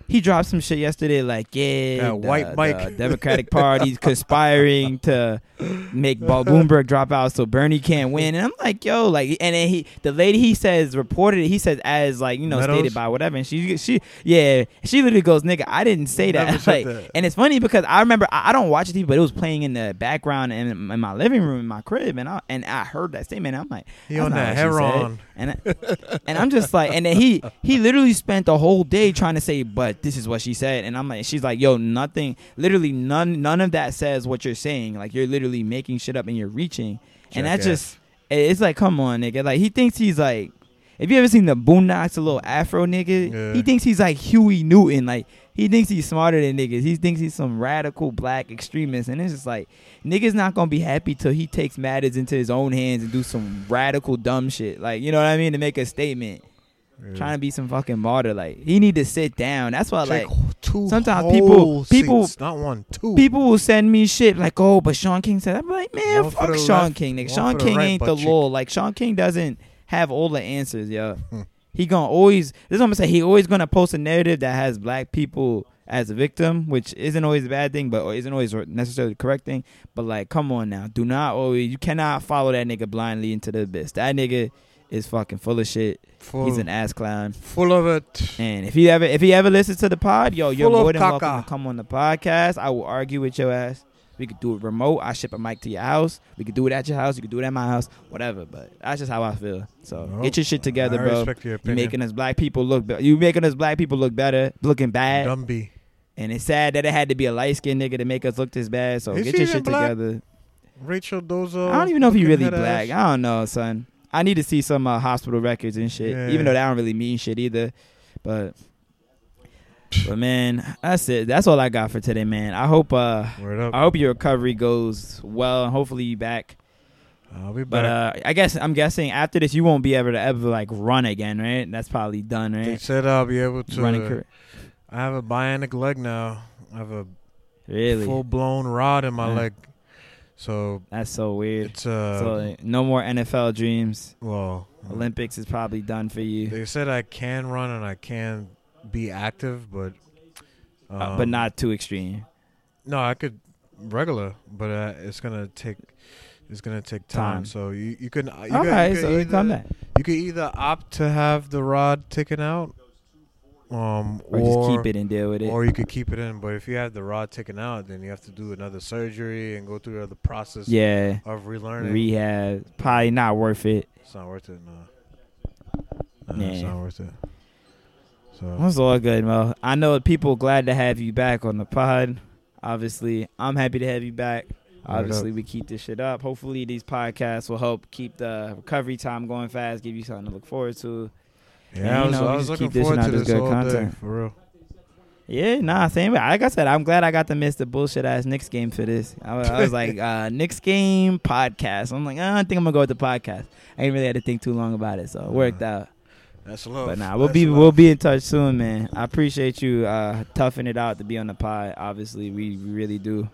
Speaker 1: he dropped some shit yesterday like yeah the,
Speaker 2: white Mike.
Speaker 1: democratic party's conspiring to make Bo- Bloomberg drop out so Bernie can't win. And I'm like, yo, like, and then he, the lady he says reported it. He says as like you know
Speaker 2: Meadows?
Speaker 1: stated by whatever. And she, she, yeah, she literally goes, nigga, I didn't say that. like,
Speaker 2: that.
Speaker 1: and it's funny because I remember I, I don't watch TV, but it was playing in the background in, in my living room in my crib, and I and I heard that statement. I'm like,
Speaker 2: He on that heroin.
Speaker 1: And I- and I'm just like, and then he he literally spent the whole day trying to say, but this is what she said, and I'm like, she's like, yo, nothing, literally none none of that says what you're saying. Like you're literally making shit up and you're reaching, and that
Speaker 2: Jackass.
Speaker 1: just it's like, come on, nigga. Like he thinks he's like. If you ever seen the Boondocks, a little Afro nigga,
Speaker 2: Yeah.
Speaker 1: he thinks he's like Huey Newton. Like he thinks he's smarter than niggas. He thinks he's some radical black extremist, and it's just like niggas not gonna be happy till he takes matters into his own hands and do some radical dumb shit. Like you know what I mean to make a statement,
Speaker 2: Yeah.
Speaker 1: trying to be some fucking martyr. Like he need to sit down. That's why like
Speaker 2: two
Speaker 1: sometimes people- people-
Speaker 2: seats, not one, two.
Speaker 1: people will send me shit like, oh, but Shaun King said. I'm like, man,
Speaker 2: One
Speaker 1: fuck Sean
Speaker 2: left,
Speaker 1: King. Nigga.
Speaker 2: Shaun
Speaker 1: King
Speaker 2: right
Speaker 1: ain't the law. Like Shaun King doesn't have all the answers, yo.
Speaker 2: Hmm.
Speaker 1: He gonna always. This is what I'm gonna say. He always gonna post a narrative that has black people as a victim, which isn't always a bad thing, but isn't always necessarily the correct thing. But like, come on now, do not always. You cannot follow that nigga blindly into the abyss. That nigga is fucking full of shit.
Speaker 2: full,
Speaker 1: He's an ass clown.
Speaker 2: full of it.
Speaker 1: And if he ever if he ever listens to the pod, yo, you're more than welcome to come on the podcast. I will argue with your ass. We could do it remote. I ship a mic to your house. We could do it at your house. You could do it at my house. Whatever. But that's just how I feel. So
Speaker 2: Nope.
Speaker 1: get your shit together,
Speaker 2: I
Speaker 1: bro.
Speaker 2: respect your You're
Speaker 1: making us black people look. Be- you making us black people look better, looking bad.
Speaker 2: Dumby.
Speaker 1: And it's sad that it had to be a light skinned nigga to make us look this bad. So
Speaker 2: Is
Speaker 1: get your shit
Speaker 2: black?
Speaker 1: together.
Speaker 2: Rachel Dozo.
Speaker 1: I don't even know if he really black.
Speaker 2: ass.
Speaker 1: I don't know, son. I need to see some uh, hospital records and shit,
Speaker 2: Yeah.
Speaker 1: even though that don't really mean shit either. But but man, that's it. That's all I got for today, man. I hope uh. I hope your recovery goes well and hopefully you back.
Speaker 2: I'll be
Speaker 1: But uh I guess I'm guessing after this you won't be able to ever like run again, right? That's probably done, right?
Speaker 2: they said I'll be able to.
Speaker 1: Running career.
Speaker 2: I have a bionic leg now. I have a
Speaker 1: Really?
Speaker 2: full blown rod in my
Speaker 1: Yeah.
Speaker 2: leg. So
Speaker 1: That's so weird.
Speaker 2: it's uh
Speaker 1: so no more NFL dreams.
Speaker 2: well
Speaker 1: Olympics is probably done for you.
Speaker 2: They said I can run and I can be active, but
Speaker 1: Uh, but
Speaker 2: um,
Speaker 1: not too extreme.
Speaker 2: No, I could regular, but uh, it's gonna take it's gonna take time.
Speaker 1: Time.
Speaker 2: So you you can you
Speaker 1: All
Speaker 2: could,
Speaker 1: right,
Speaker 2: you could
Speaker 1: so
Speaker 2: either,
Speaker 1: you come back.
Speaker 2: you could either opt to have the rod taken out, um,
Speaker 1: Or, just keep it and deal with it.
Speaker 2: or you could keep it in. But if you have the rod taken out, then you have to do another surgery and go through the process
Speaker 1: yeah.
Speaker 2: of relearning.
Speaker 1: Rehab. Probably not worth it.
Speaker 2: it's not worth it. No, no it's
Speaker 1: Yeah.
Speaker 2: not worth it. So
Speaker 1: That's all good, Mo. I know people glad to have you back on the pod. Obviously, I'm happy to have you back. Obviously, we keep this shit up. Hopefully, these podcasts will help keep the recovery time going fast, give you something to look forward to.
Speaker 2: Yeah,
Speaker 1: And,
Speaker 2: I was,
Speaker 1: know,
Speaker 2: I was looking forward to
Speaker 1: this
Speaker 2: this
Speaker 1: good
Speaker 2: all
Speaker 1: content.
Speaker 2: day for real.
Speaker 1: Yeah, nah, same. Like I said, I'm glad I got to miss the bullshit ass Knicks game for this. I was, I was like, uh, Knicks game podcast. I'm like, uh, I think I'm gonna go with the podcast. I ain't really had to think too long about it, so it worked out.
Speaker 2: That's a love.
Speaker 1: But nah, we'll
Speaker 2: That's
Speaker 1: be
Speaker 2: love.
Speaker 1: we'll be in touch soon, man. I appreciate you uh toughing it out to be on the pod. Obviously, we really do.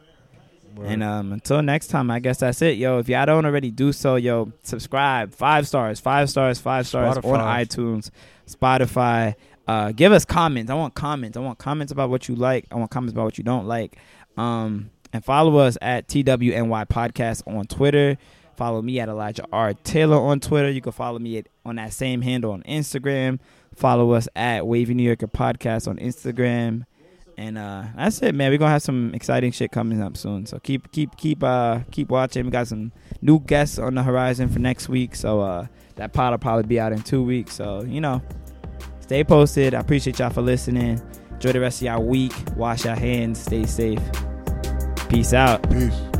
Speaker 2: Word.
Speaker 1: And um, until next time, I guess that's it, yo. If y'all don't already do so, yo, subscribe. Five stars, five stars, five stars on iTunes, Spotify. Uh, give us comments. I want comments. I want comments about what you like. I want comments about what you don't like. Um, and follow us at TWNY Podcast on Twitter. Follow me at Elijah R. Taylor on Twitter. You can follow me at, on that same handle on Instagram. Follow us at Wavy New Yorker Podcast on Instagram. And uh, that's it, man. We're gonna have some exciting shit coming up soon. So keep keep keep uh keep watching. We got some new guests on the horizon for next week. So uh that pod will probably be out in two weeks. So, you know, stay posted. I appreciate y'all for listening. Enjoy the rest of y'all week. Wash your hands. Stay safe. Peace out.
Speaker 2: Peace.